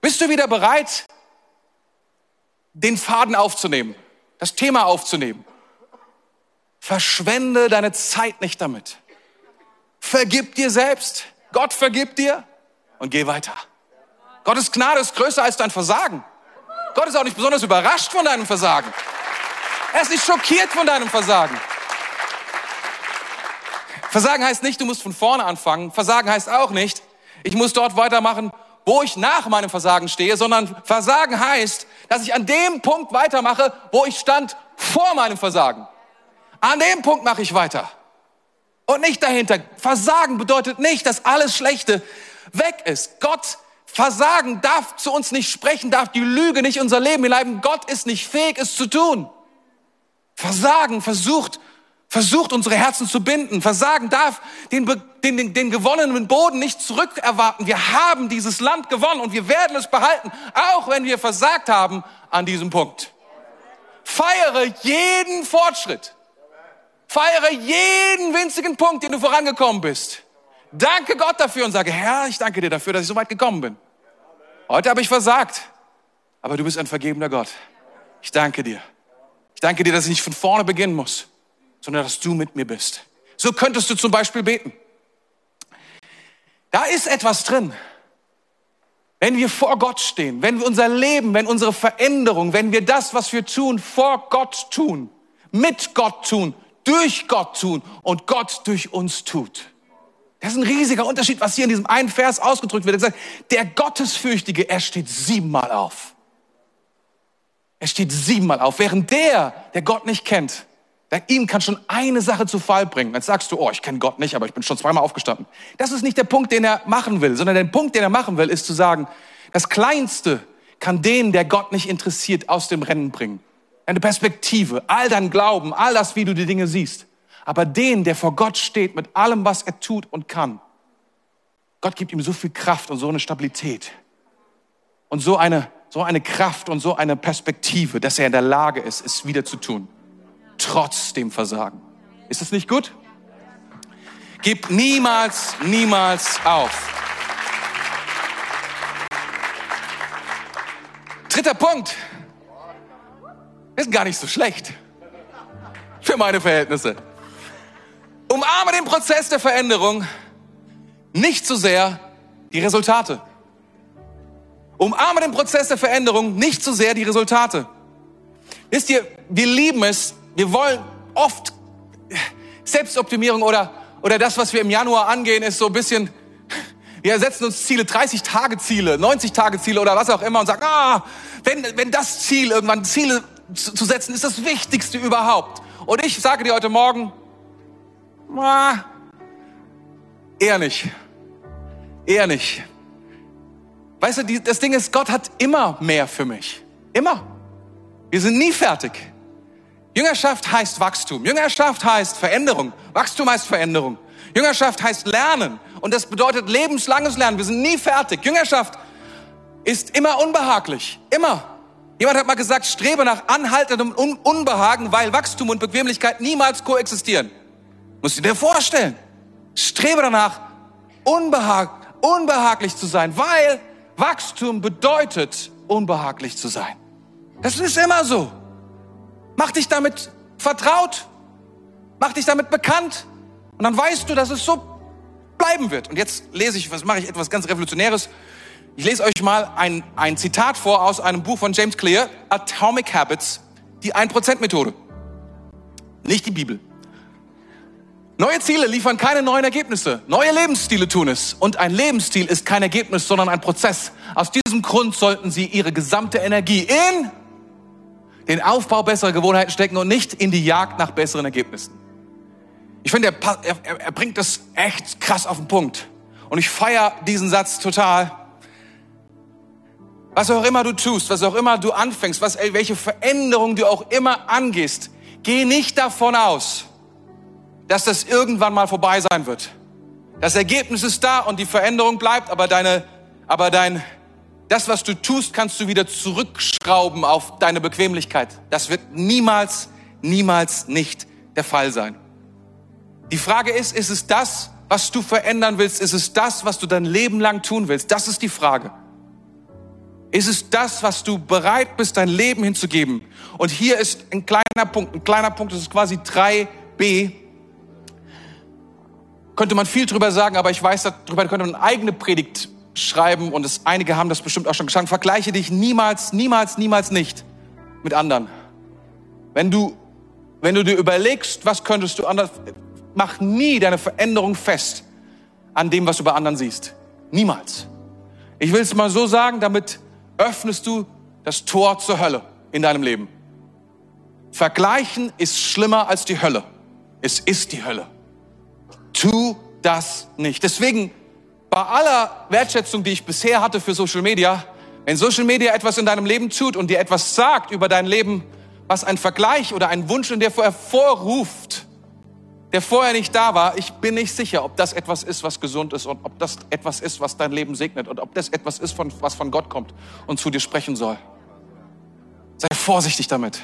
Bist du wieder bereit, den Faden aufzunehmen, das Thema aufzunehmen? Verschwende deine Zeit nicht damit. Vergib dir selbst. Gott vergibt dir und geh weiter. Gottes Gnade ist größer als dein Versagen. Gott ist auch nicht besonders überrascht von deinem Versagen. Er ist nicht schockiert von deinem Versagen. Versagen heißt nicht, du musst von vorne anfangen. Versagen heißt auch nicht, ich muss dort weitermachen, wo ich nach meinem Versagen stehe, sondern Versagen heißt, dass ich an dem Punkt weitermache, wo ich stand vor meinem Versagen. An dem Punkt mache ich weiter. Und nicht dahinter. Versagen bedeutet nicht, dass alles Schlechte weg ist. Gott Versagen darf zu uns nicht sprechen, darf die Lüge nicht unser Leben hinein. Gott ist nicht fähig, es zu tun. Versagen versucht, versucht unsere Herzen zu binden. Versagen darf den, den, den, den gewonnenen Boden nicht zurückerwarten. Wir haben dieses Land gewonnen und wir werden es behalten, auch wenn wir versagt haben an diesem Punkt. Feiere jeden Fortschritt. Feiere jeden winzigen Punkt, den du vorangekommen bist. Danke Gott dafür und sage, Herr, ich danke dir dafür, dass ich so weit gekommen bin. Heute habe ich versagt, aber du bist ein vergebender Gott. Ich danke dir. Ich danke dir, dass ich nicht von vorne beginnen muss, sondern dass du mit mir bist. So könntest du zum Beispiel beten. Da ist etwas drin. Wenn wir vor Gott stehen, wenn wir unser Leben, wenn unsere Veränderung, wenn wir das, was wir tun, vor Gott tun, mit Gott tun, durch Gott tun und Gott durch uns tut. Das ist ein riesiger Unterschied, was hier in diesem einen Vers ausgedrückt wird. Er sagt, der Gottesfürchtige, er steht siebenmal auf. Er steht siebenmal auf, während der, der Gott nicht kennt, der, ihm kann schon eine Sache zu Fall bringen. Jetzt sagst du, oh, ich kenne Gott nicht, aber ich bin schon zweimal aufgestanden. Das ist nicht der Punkt, den er machen will, sondern der Punkt, den er machen will, ist zu sagen, das Kleinste kann den, der Gott nicht interessiert, aus dem Rennen bringen. Deine Perspektive, all dein Glauben, all das, wie du die Dinge siehst. Aber den, der vor Gott steht mit allem, was er tut und kann, Gott gibt ihm so viel Kraft und so eine Stabilität und so eine, so eine Kraft und so eine Perspektive, dass er in der Lage ist, es wieder zu tun. Trotz dem Versagen. Ist das nicht gut? Gib niemals, niemals auf. Dritter Punkt. Ist gar nicht so schlecht. Für meine Verhältnisse. Umarme den Prozess der Veränderung, nicht so sehr die Resultate. Umarme den Prozess der Veränderung, nicht so sehr die Resultate. Wisst ihr, wir lieben es, wir wollen oft Selbstoptimierung oder, oder das, was wir im Januar angehen, ist so ein bisschen, wir setzen uns Ziele, 30-Tage-Ziele, 90-Tage-Ziele oder was auch immer und sagen, ah, wenn, wenn das Ziel, irgendwann Ziele zu, zu setzen, ist das Wichtigste überhaupt. Und ich sage dir heute Morgen, na, eher nicht. Eher nicht. Weißt du, das Ding ist, Gott hat immer mehr für mich. Immer. Wir sind nie fertig. Jüngerschaft heißt Wachstum. Jüngerschaft heißt Veränderung. Wachstum heißt Veränderung. Jüngerschaft heißt Lernen. Und das bedeutet lebenslanges Lernen. Wir sind nie fertig. Jüngerschaft ist immer unbehaglich. Immer. Jemand hat mal gesagt, strebe nach anhaltendem Unbehagen, weil Wachstum und Bequemlichkeit niemals koexistieren. Musst du dir vorstellen. Strebe danach, unbehag, unbehaglich zu sein, weil Wachstum bedeutet, unbehaglich zu sein. Das ist immer so. Mach dich damit vertraut, mach dich damit bekannt und dann weißt du, dass es so bleiben wird. Und jetzt lese ich, was mache ich, etwas ganz Revolutionäres. Ich lese euch mal ein, ein Zitat vor aus einem Buch von James Clear, Atomic Habits, die 1%-Methode. Nicht die Bibel. Neue Ziele liefern keine neuen Ergebnisse. Neue Lebensstile tun es. Und ein Lebensstil ist kein Ergebnis, sondern ein Prozess. Aus diesem Grund sollten Sie Ihre gesamte Energie in den Aufbau besserer Gewohnheiten stecken und nicht in die Jagd nach besseren Ergebnissen. Ich finde, er, er, er bringt das echt krass auf den Punkt. Und ich feiere diesen Satz total. Was auch immer du tust, was auch immer du anfängst, was, welche Veränderung du auch immer angehst, geh nicht davon aus, dass das irgendwann mal vorbei sein wird. Das Ergebnis ist da und die Veränderung bleibt, aber deine, aber dein, das, was du tust, kannst du wieder zurückschrauben auf deine Bequemlichkeit. Das wird niemals, niemals nicht der Fall sein. Die Frage ist, ist es das, was du verändern willst? Ist es das, was du dein Leben lang tun willst? Das ist die Frage. Ist es das, was du bereit bist, dein Leben hinzugeben? Und hier ist ein kleiner Punkt, ein kleiner Punkt, das ist quasi 3b. Könnte man viel drüber sagen, aber ich weiß, darüber könnte man eine eigene Predigt schreiben und es, einige haben das bestimmt auch schon geschrieben. Vergleiche dich niemals, niemals, niemals nicht mit anderen. Wenn du, wenn du dir überlegst, was könntest du anders, mach nie deine Veränderung fest an dem, was du bei anderen siehst. Niemals. Ich will es mal so sagen, damit öffnest du das Tor zur Hölle in deinem Leben. Vergleichen ist schlimmer als die Hölle. Es ist die Hölle. Tu das nicht. Deswegen, bei aller Wertschätzung, die ich bisher hatte für Social Media, wenn Social Media etwas in deinem Leben tut und dir etwas sagt über dein Leben, was ein Vergleich oder ein Wunsch in dir hervorruft, der vorher nicht da war, ich bin nicht sicher, ob das etwas ist, was gesund ist und ob das etwas ist, was dein Leben segnet und ob das etwas ist, was von Gott kommt und zu dir sprechen soll. Sei vorsichtig damit.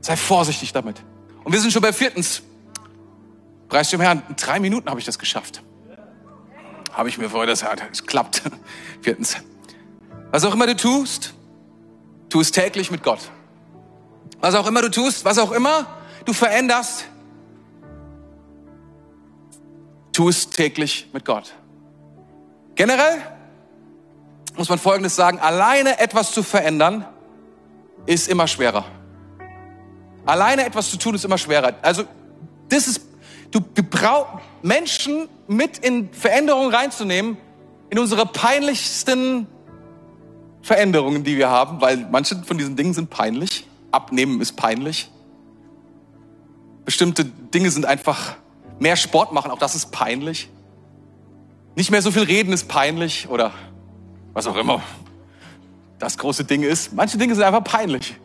Sei vorsichtig damit. Und wir sind schon bei viertens. Preis dem Herrn, in drei Minuten habe ich das geschafft. Habe ich mir vorher das es klappt. Viertens. Was auch immer du tust, tu es täglich mit Gott. Was auch immer du tust, was auch immer du veränderst, tu es täglich mit Gott. Generell muss man Folgendes sagen, alleine etwas zu verändern, ist immer schwerer. Alleine etwas zu tun ist immer schwerer. Also, das ist, du brauchst Menschen mit in Veränderungen reinzunehmen, in unsere peinlichsten Veränderungen, die wir haben, weil manche von diesen Dingen sind peinlich. Abnehmen ist peinlich. Bestimmte Dinge sind einfach mehr Sport machen, auch das ist peinlich. Nicht mehr so viel reden ist peinlich oder was auch immer das große Ding ist. Manche Dinge sind einfach peinlich.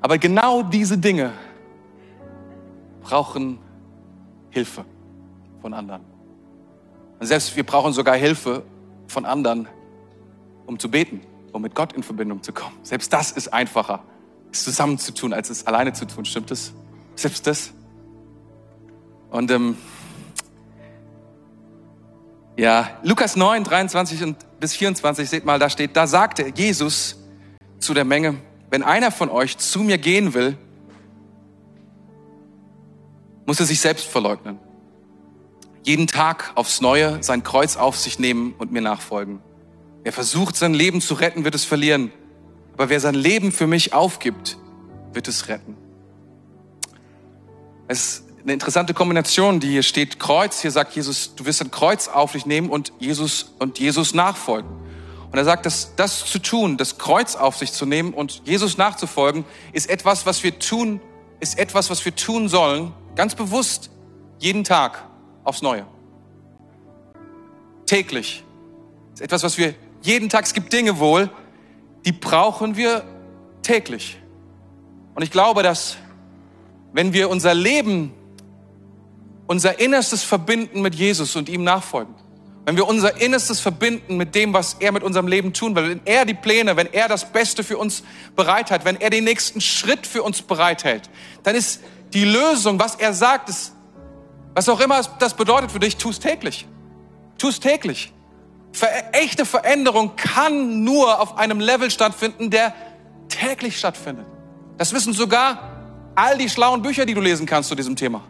Aber genau diese Dinge brauchen Hilfe von anderen. Und selbst wir brauchen sogar Hilfe von anderen, um zu beten, um mit Gott in Verbindung zu kommen. Selbst das ist einfacher, es zusammen zu tun, als es alleine zu tun. Stimmt es? Selbst das. Und ähm, ja, Lukas 9, 23 und bis 24, seht mal, da steht, da sagte Jesus zu der Menge, wenn einer von euch zu mir gehen will, muss er sich selbst verleugnen. Jeden Tag aufs Neue sein Kreuz auf sich nehmen und mir nachfolgen. Wer versucht, sein Leben zu retten, wird es verlieren. Aber wer sein Leben für mich aufgibt, wird es retten. Es ist eine interessante Kombination, die hier steht. Kreuz, hier sagt Jesus, du wirst ein Kreuz auf dich nehmen und Jesus, und Jesus nachfolgen. Und er sagt, dass das zu tun, das Kreuz auf sich zu nehmen und Jesus nachzufolgen, ist etwas, was wir tun, ist etwas, was wir tun sollen, ganz bewusst, jeden Tag aufs Neue. Täglich. Ist etwas, was wir jeden Tag, es gibt Dinge wohl, die brauchen wir täglich. Und ich glaube, dass wenn wir unser Leben, unser Innerstes verbinden mit Jesus und ihm nachfolgen, wenn wir unser Innerstes verbinden mit dem, was er mit unserem Leben tun will, wenn er die Pläne, wenn er das Beste für uns bereithält, wenn er den nächsten Schritt für uns bereithält, dann ist die Lösung, was er sagt, ist, was auch immer das bedeutet für dich, tu es täglich. Tu es täglich. Ver echte Veränderung kann nur auf einem Level stattfinden, der täglich stattfindet. Das wissen sogar all die schlauen Bücher, die du lesen kannst zu diesem Thema.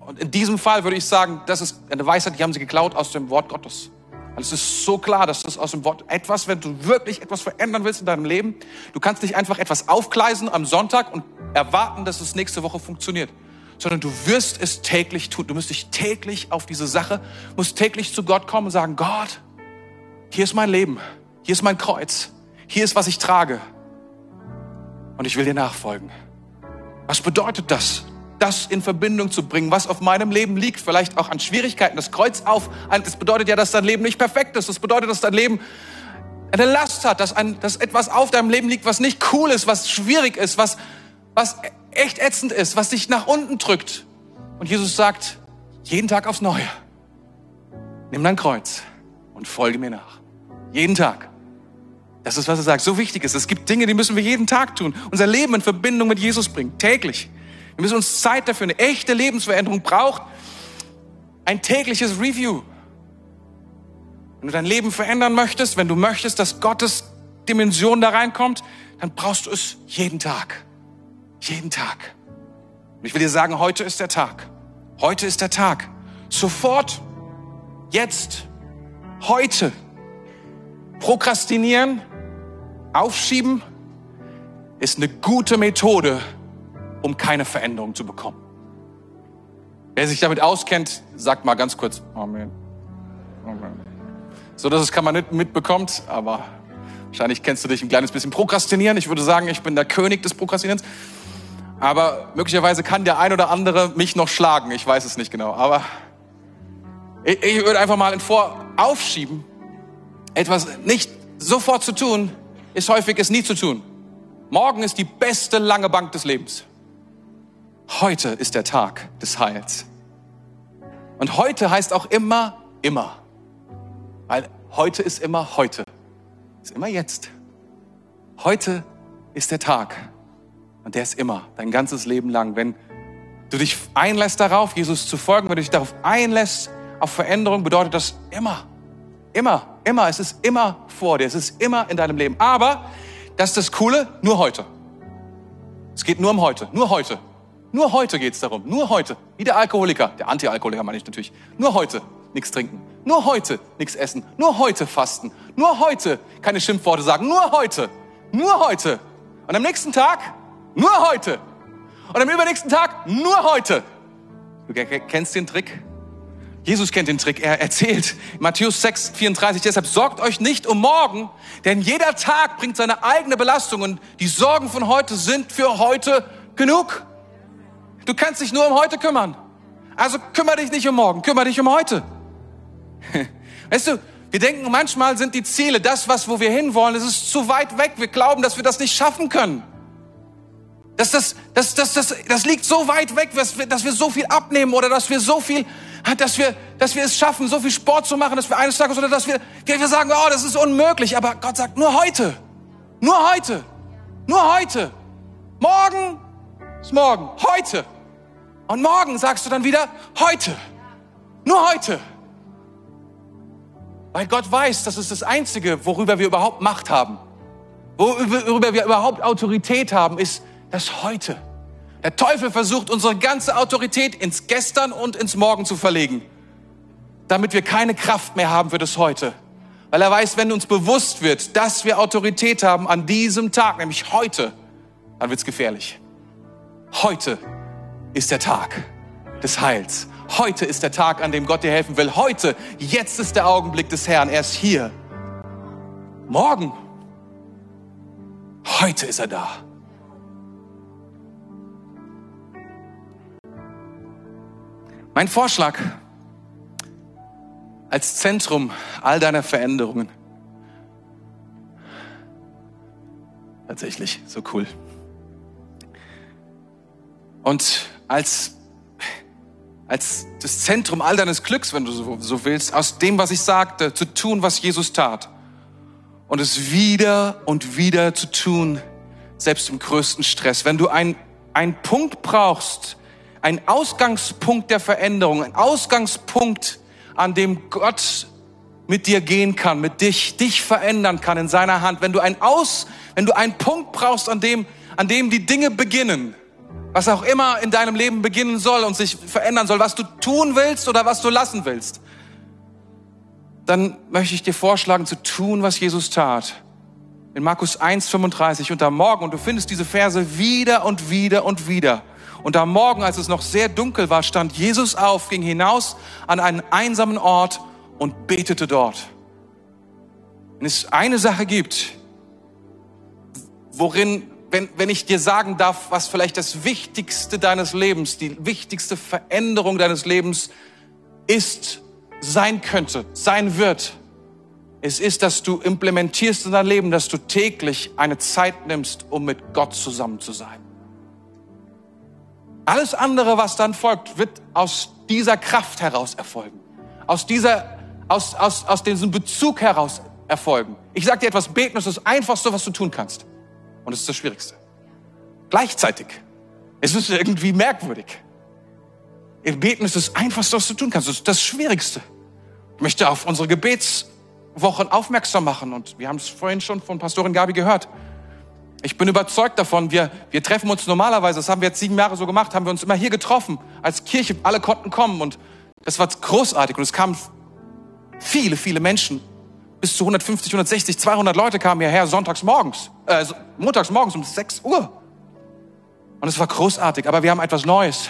Und in diesem Fall würde ich sagen, das ist eine Weisheit, die haben sie geklaut aus dem Wort Gottes. Weil es ist so klar, dass das aus dem Wort etwas, wenn du wirklich etwas verändern willst in deinem Leben, du kannst nicht einfach etwas aufgleisen am Sonntag und erwarten, dass es nächste Woche funktioniert, sondern du wirst es täglich tun. Du musst dich täglich auf diese Sache, musst täglich zu Gott kommen und sagen, Gott, hier ist mein Leben, hier ist mein Kreuz, hier ist, was ich trage und ich will dir nachfolgen. Was bedeutet das? Das in Verbindung zu bringen, was auf meinem Leben liegt, vielleicht auch an Schwierigkeiten, das Kreuz auf. Das bedeutet ja, dass dein Leben nicht perfekt ist. Das bedeutet, dass dein Leben eine Last hat, dass, ein, dass etwas auf deinem Leben liegt, was nicht cool ist, was schwierig ist, was, was echt ätzend ist, was dich nach unten drückt. Und Jesus sagt, jeden Tag aufs Neue, nimm dein Kreuz und folge mir nach. Jeden Tag. Das ist, was er sagt. So wichtig ist. Es gibt Dinge, die müssen wir jeden Tag tun. Unser Leben in Verbindung mit Jesus bringen. Täglich. Wir müssen uns Zeit dafür, eine echte Lebensveränderung braucht ein tägliches Review. Wenn du dein Leben verändern möchtest, wenn du möchtest, dass Gottes Dimension da reinkommt, dann brauchst du es jeden Tag. Jeden Tag. Und ich will dir sagen, heute ist der Tag. Heute ist der Tag. Sofort, jetzt, heute. Prokrastinieren, aufschieben ist eine gute Methode, um keine Veränderung zu bekommen. Wer sich damit auskennt, sagt mal ganz kurz Amen. Amen. So dass es kann man nicht mitbekommt, aber Wahrscheinlich kennst du dich ein kleines bisschen prokrastinieren. Ich würde sagen, ich bin der König des Prokrastinierens. Aber möglicherweise kann der ein oder andere mich noch schlagen. Ich weiß es nicht genau. Aber ich, ich würde einfach mal in Vor aufschieben. Etwas nicht sofort zu tun, ist häufig es nie zu tun. Morgen ist die beste lange Bank des Lebens. Heute ist der Tag des Heils. Und heute heißt auch immer, immer. Weil heute ist immer heute. Ist immer jetzt. Heute ist der Tag. Und der ist immer, dein ganzes Leben lang. Wenn du dich einlässt darauf, Jesus zu folgen, wenn du dich darauf einlässt, auf Veränderung, bedeutet das immer. Immer, immer. Es ist immer vor dir. Es ist immer in deinem Leben. Aber, das ist das Coole, nur heute. Es geht nur um heute. Nur heute. Nur heute geht's darum. Nur heute. Wie der Alkoholiker. Der Anti-Alkoholiker meine ich natürlich. Nur heute nichts trinken. Nur heute nichts essen. Nur heute fasten. Nur heute keine Schimpfworte sagen. Nur heute. Nur heute. Und am nächsten Tag nur heute. Und am übernächsten Tag nur heute. Du kennst den Trick? Jesus kennt den Trick. Er erzählt Matthäus 6, 34, deshalb sorgt euch nicht um morgen, denn jeder Tag bringt seine eigene Belastung und die Sorgen von heute sind für heute genug. Du kannst dich nur um heute kümmern. Also kümmere dich nicht um morgen, kümmere dich um heute. Weißt du, wir denken manchmal sind die Ziele, das, was, wo wir hinwollen, es ist zu weit weg. Wir glauben, dass wir das nicht schaffen können. Dass das, das, das, das, das liegt so weit weg, dass wir, dass wir so viel abnehmen oder dass wir so viel, dass wir, dass wir es schaffen, so viel Sport zu machen, dass wir eines Tages oder dass wir, wir sagen, oh, das ist unmöglich. Aber Gott sagt, nur heute. Nur heute. Nur heute. Morgen ist morgen. Heute. Und morgen sagst du dann wieder, heute. Nur heute. Weil Gott weiß, das ist das Einzige, worüber wir überhaupt Macht haben. Worüber wir überhaupt Autorität haben, ist das Heute. Der Teufel versucht, unsere ganze Autorität ins Gestern und ins Morgen zu verlegen, damit wir keine Kraft mehr haben für das Heute. Weil er weiß, wenn uns bewusst wird, dass wir Autorität haben an diesem Tag, nämlich heute, dann wird's gefährlich. Heute ist der Tag des Heils. Heute ist der Tag, an dem Gott dir helfen will. Heute, jetzt ist der Augenblick des Herrn. Er ist hier. Morgen. Heute ist er da. Mein Vorschlag als Zentrum all deiner Veränderungen. Tatsächlich, so cool. Und als, als das Zentrum all deines Glücks, wenn du so, so willst, aus dem, was ich sagte, zu tun, was Jesus tat. Und es wieder und wieder zu tun, selbst im größten Stress. Wenn du einen Punkt brauchst, einen Ausgangspunkt der Veränderung, ein Ausgangspunkt, an dem Gott mit dir gehen kann, mit dich, dich verändern kann in seiner Hand. Wenn du einen Aus, wenn du einen Punkt brauchst, an dem, an dem die Dinge beginnen, was auch immer in deinem Leben beginnen soll und sich verändern soll, was du tun willst oder was du lassen willst, dann möchte ich dir vorschlagen zu tun, was Jesus tat. In Markus 1, 35 und am Morgen, und du findest diese Verse wieder und wieder und wieder. Und am Morgen, als es noch sehr dunkel war, stand Jesus auf, ging hinaus an einen einsamen Ort und betete dort. Wenn es eine Sache gibt, worin wenn, wenn ich dir sagen darf, was vielleicht das Wichtigste deines Lebens, die wichtigste Veränderung deines Lebens ist, sein könnte, sein wird, es ist, dass du implementierst in dein Leben, dass du täglich eine Zeit nimmst, um mit Gott zusammen zu sein. Alles andere, was dann folgt, wird aus dieser Kraft heraus erfolgen. Aus dieser, aus, aus, aus diesem Bezug heraus erfolgen. Ich sage dir etwas, beten ist das Einfachste, was du tun kannst. Und es ist das Schwierigste. Gleichzeitig. Es ist irgendwie merkwürdig. Im Beten ist das Einfachste, was du tun kannst. Das ist das Schwierigste. Ich möchte auf unsere Gebetswochen aufmerksam machen. Und wir haben es vorhin schon von Pastorin Gabi gehört. Ich bin überzeugt davon, wir, wir treffen uns normalerweise, das haben wir jetzt sieben Jahre so gemacht, haben wir uns immer hier getroffen, als Kirche, alle konnten kommen und das war großartig und es kamen viele, viele Menschen bis zu 150, 160, 200 Leute kamen hierher sonntags morgens, äh, montags morgens um 6 Uhr. Und es war großartig, aber wir haben etwas Neues.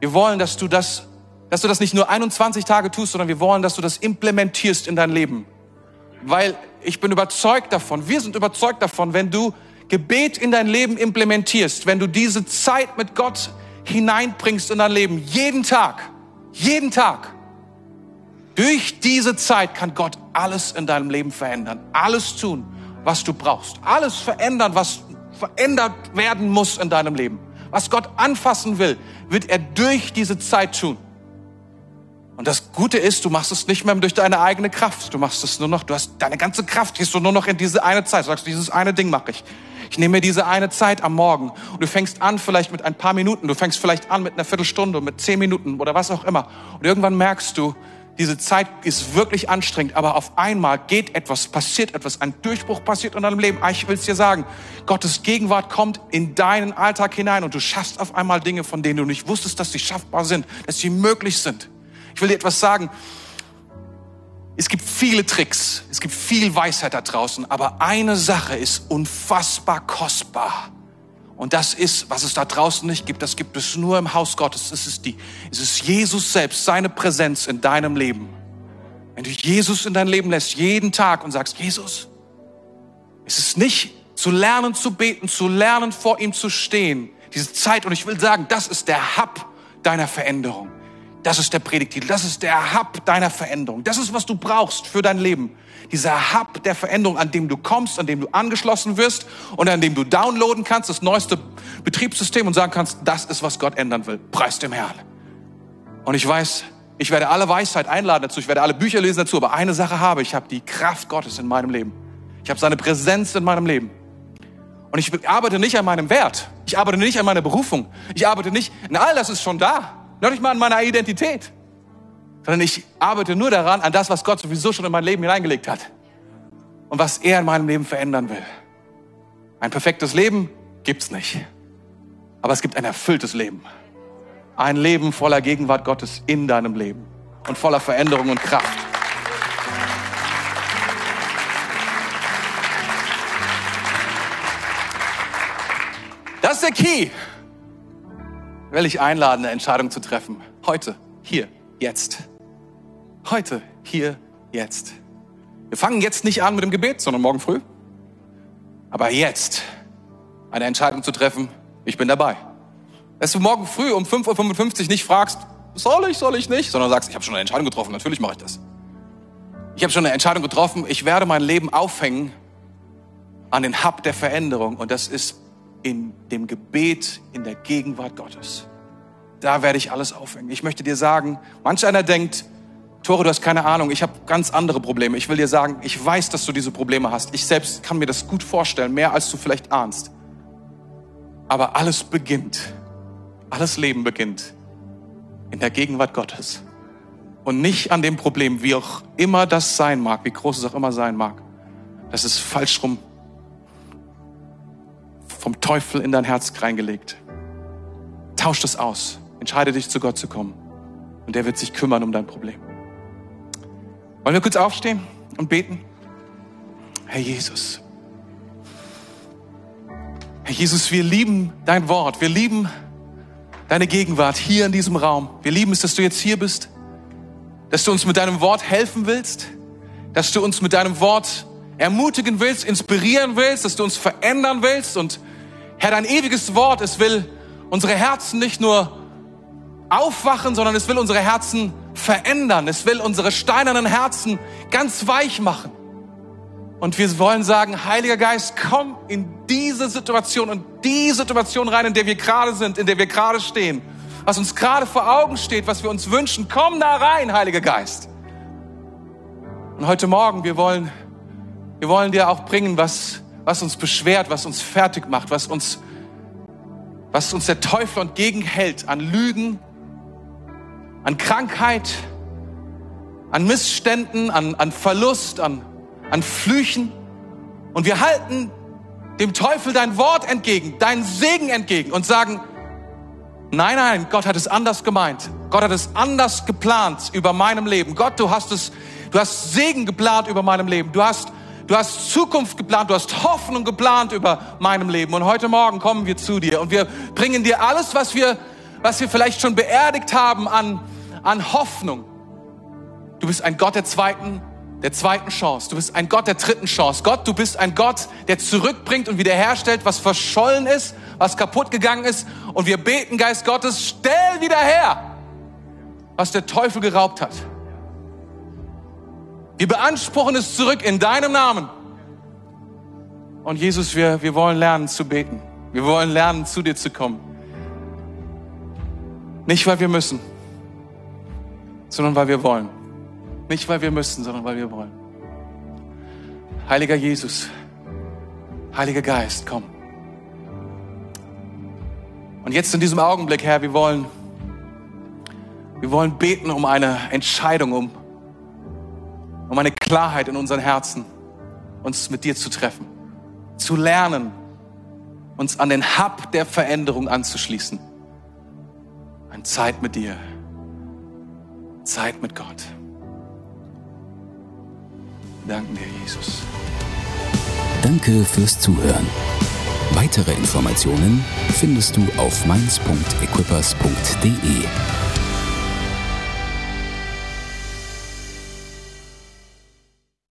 Wir wollen, dass du das, dass du das nicht nur 21 Tage tust, sondern wir wollen, dass du das implementierst in dein Leben. Weil ich bin überzeugt davon, wir sind überzeugt davon, wenn du Gebet in dein Leben implementierst, wenn du diese Zeit mit Gott hineinbringst in dein Leben, jeden Tag, jeden Tag, durch diese Zeit kann Gott alles in deinem Leben verändern, alles tun, was du brauchst, alles verändern, was verändert werden muss in deinem Leben. Was Gott anfassen will, wird er durch diese Zeit tun. Und das Gute ist, du machst es nicht mehr durch deine eigene Kraft. Du machst es nur noch, du hast deine ganze Kraft, gehst du nur noch in diese eine Zeit. Du sagst, dieses eine Ding mache ich. Ich nehme mir diese eine Zeit am Morgen und du fängst an vielleicht mit ein paar Minuten, du fängst vielleicht an mit einer Viertelstunde, mit zehn Minuten oder was auch immer. Und irgendwann merkst du, diese Zeit ist wirklich anstrengend, aber auf einmal geht etwas, passiert etwas, ein Durchbruch passiert in deinem Leben. Ah, ich will es dir sagen, Gottes Gegenwart kommt in deinen Alltag hinein und du schaffst auf einmal Dinge, von denen du nicht wusstest, dass sie schaffbar sind, dass sie möglich sind. Ich will dir etwas sagen. Es gibt viele Tricks, es gibt viel Weisheit da draußen, aber eine Sache ist unfassbar kostbar. Und das ist, was es da draußen nicht gibt, das gibt es nur im Haus Gottes. Es ist die, es ist Jesus selbst, seine Präsenz in deinem Leben. Wenn du Jesus in dein Leben lässt, jeden Tag und sagst, Jesus, es ist nicht zu lernen zu beten, zu lernen vor ihm zu stehen. Diese Zeit, und ich will sagen, das ist der Hub deiner Veränderung. Das ist der Predigtitel. Das ist der Hub deiner Veränderung. Das ist, was du brauchst für dein Leben dieser Hub der Veränderung, an dem du kommst, an dem du angeschlossen wirst und an dem du downloaden kannst, das neueste Betriebssystem und sagen kannst, das ist, was Gott ändern will. Preis dem Herrn. Und ich weiß, ich werde alle Weisheit einladen dazu, ich werde alle Bücher lesen dazu, aber eine Sache habe ich, habe die Kraft Gottes in meinem Leben. Ich habe seine Präsenz in meinem Leben. Und ich arbeite nicht an meinem Wert. Ich arbeite nicht an meiner Berufung. Ich arbeite nicht, na, all das ist schon da. Noch nicht mal an meiner Identität sondern ich arbeite nur daran, an das, was Gott sowieso schon in mein Leben hineingelegt hat und was er in meinem Leben verändern will. Ein perfektes Leben gibt's nicht, aber es gibt ein erfülltes Leben. Ein Leben voller Gegenwart Gottes in deinem Leben und voller Veränderung und Kraft. Das ist der Key. Will ich einladen, eine Entscheidung zu treffen. Heute, hier, jetzt. Heute, hier, jetzt. Wir fangen jetzt nicht an mit dem Gebet, sondern morgen früh. Aber jetzt eine Entscheidung zu treffen, ich bin dabei. Dass du morgen früh um 5.55 Uhr nicht fragst, soll ich, soll ich nicht, sondern sagst, ich habe schon eine Entscheidung getroffen, natürlich mache ich das. Ich habe schon eine Entscheidung getroffen, ich werde mein Leben aufhängen an den Hub der Veränderung und das ist in dem Gebet in der Gegenwart Gottes. Da werde ich alles aufhängen. Ich möchte dir sagen, manch einer denkt, Tore, du hast keine Ahnung, ich habe ganz andere Probleme. Ich will dir sagen, ich weiß, dass du diese Probleme hast. Ich selbst kann mir das gut vorstellen, mehr als du vielleicht ahnst. Aber alles beginnt, alles Leben beginnt in der Gegenwart Gottes. Und nicht an dem Problem, wie auch immer das sein mag, wie groß es auch immer sein mag. Das ist falsch rum vom Teufel in dein Herz reingelegt. Tausch das aus. Entscheide dich, zu Gott zu kommen. Und der wird sich kümmern um dein Problem. Wollen wir kurz aufstehen und beten? Herr Jesus. Herr Jesus, wir lieben dein Wort. Wir lieben deine Gegenwart hier in diesem Raum. Wir lieben es, dass du jetzt hier bist, dass du uns mit deinem Wort helfen willst, dass du uns mit deinem Wort ermutigen willst, inspirieren willst, dass du uns verändern willst. Und Herr, dein ewiges Wort, es will unsere Herzen nicht nur aufwachen, sondern es will unsere Herzen verändern. Es will unsere steinernen Herzen ganz weich machen. Und wir wollen sagen, Heiliger Geist, komm in diese Situation und die Situation rein, in der wir gerade sind, in der wir gerade stehen. Was uns gerade vor Augen steht, was wir uns wünschen. Komm da rein, Heiliger Geist. Und heute Morgen, wir wollen, wir wollen dir auch bringen, was, was uns beschwert, was uns fertig macht, was uns, was uns der Teufel entgegenhält an Lügen, an Krankheit, an Missständen, an, an Verlust, an, an Flüchen. Und wir halten dem Teufel dein Wort entgegen, deinen Segen entgegen und sagen, nein, nein, Gott hat es anders gemeint. Gott hat es anders geplant über meinem Leben. Gott, du hast es, du hast Segen geplant über meinem Leben. Du hast, du hast Zukunft geplant, du hast Hoffnung geplant über meinem Leben. Und heute Morgen kommen wir zu dir und wir bringen dir alles, was wir, was wir vielleicht schon beerdigt haben an, an Hoffnung. Du bist ein Gott der zweiten der zweiten Chance. Du bist ein Gott der dritten Chance. Gott, du bist ein Gott, der zurückbringt und wiederherstellt, was verschollen ist, was kaputt gegangen ist. Und wir beten, Geist Gottes, stell wieder her, was der Teufel geraubt hat. Wir beanspruchen es zurück in deinem Namen. Und Jesus, wir, wir wollen lernen zu beten. Wir wollen lernen, zu dir zu kommen. Nicht, weil wir müssen, sondern weil wir wollen. Nicht, weil wir müssen, sondern weil wir wollen. Heiliger Jesus, Heiliger Geist, komm. Und jetzt in diesem Augenblick, Herr, wir wollen, wir wollen beten um eine Entscheidung, um, um eine Klarheit in unseren Herzen, uns mit dir zu treffen, zu lernen, uns an den Hub der Veränderung anzuschließen. Eine Zeit mit dir, Zeit mit Gott. Danken dir, Jesus. Danke fürs Zuhören. Weitere Informationen findest du auf mainz.equippers.de.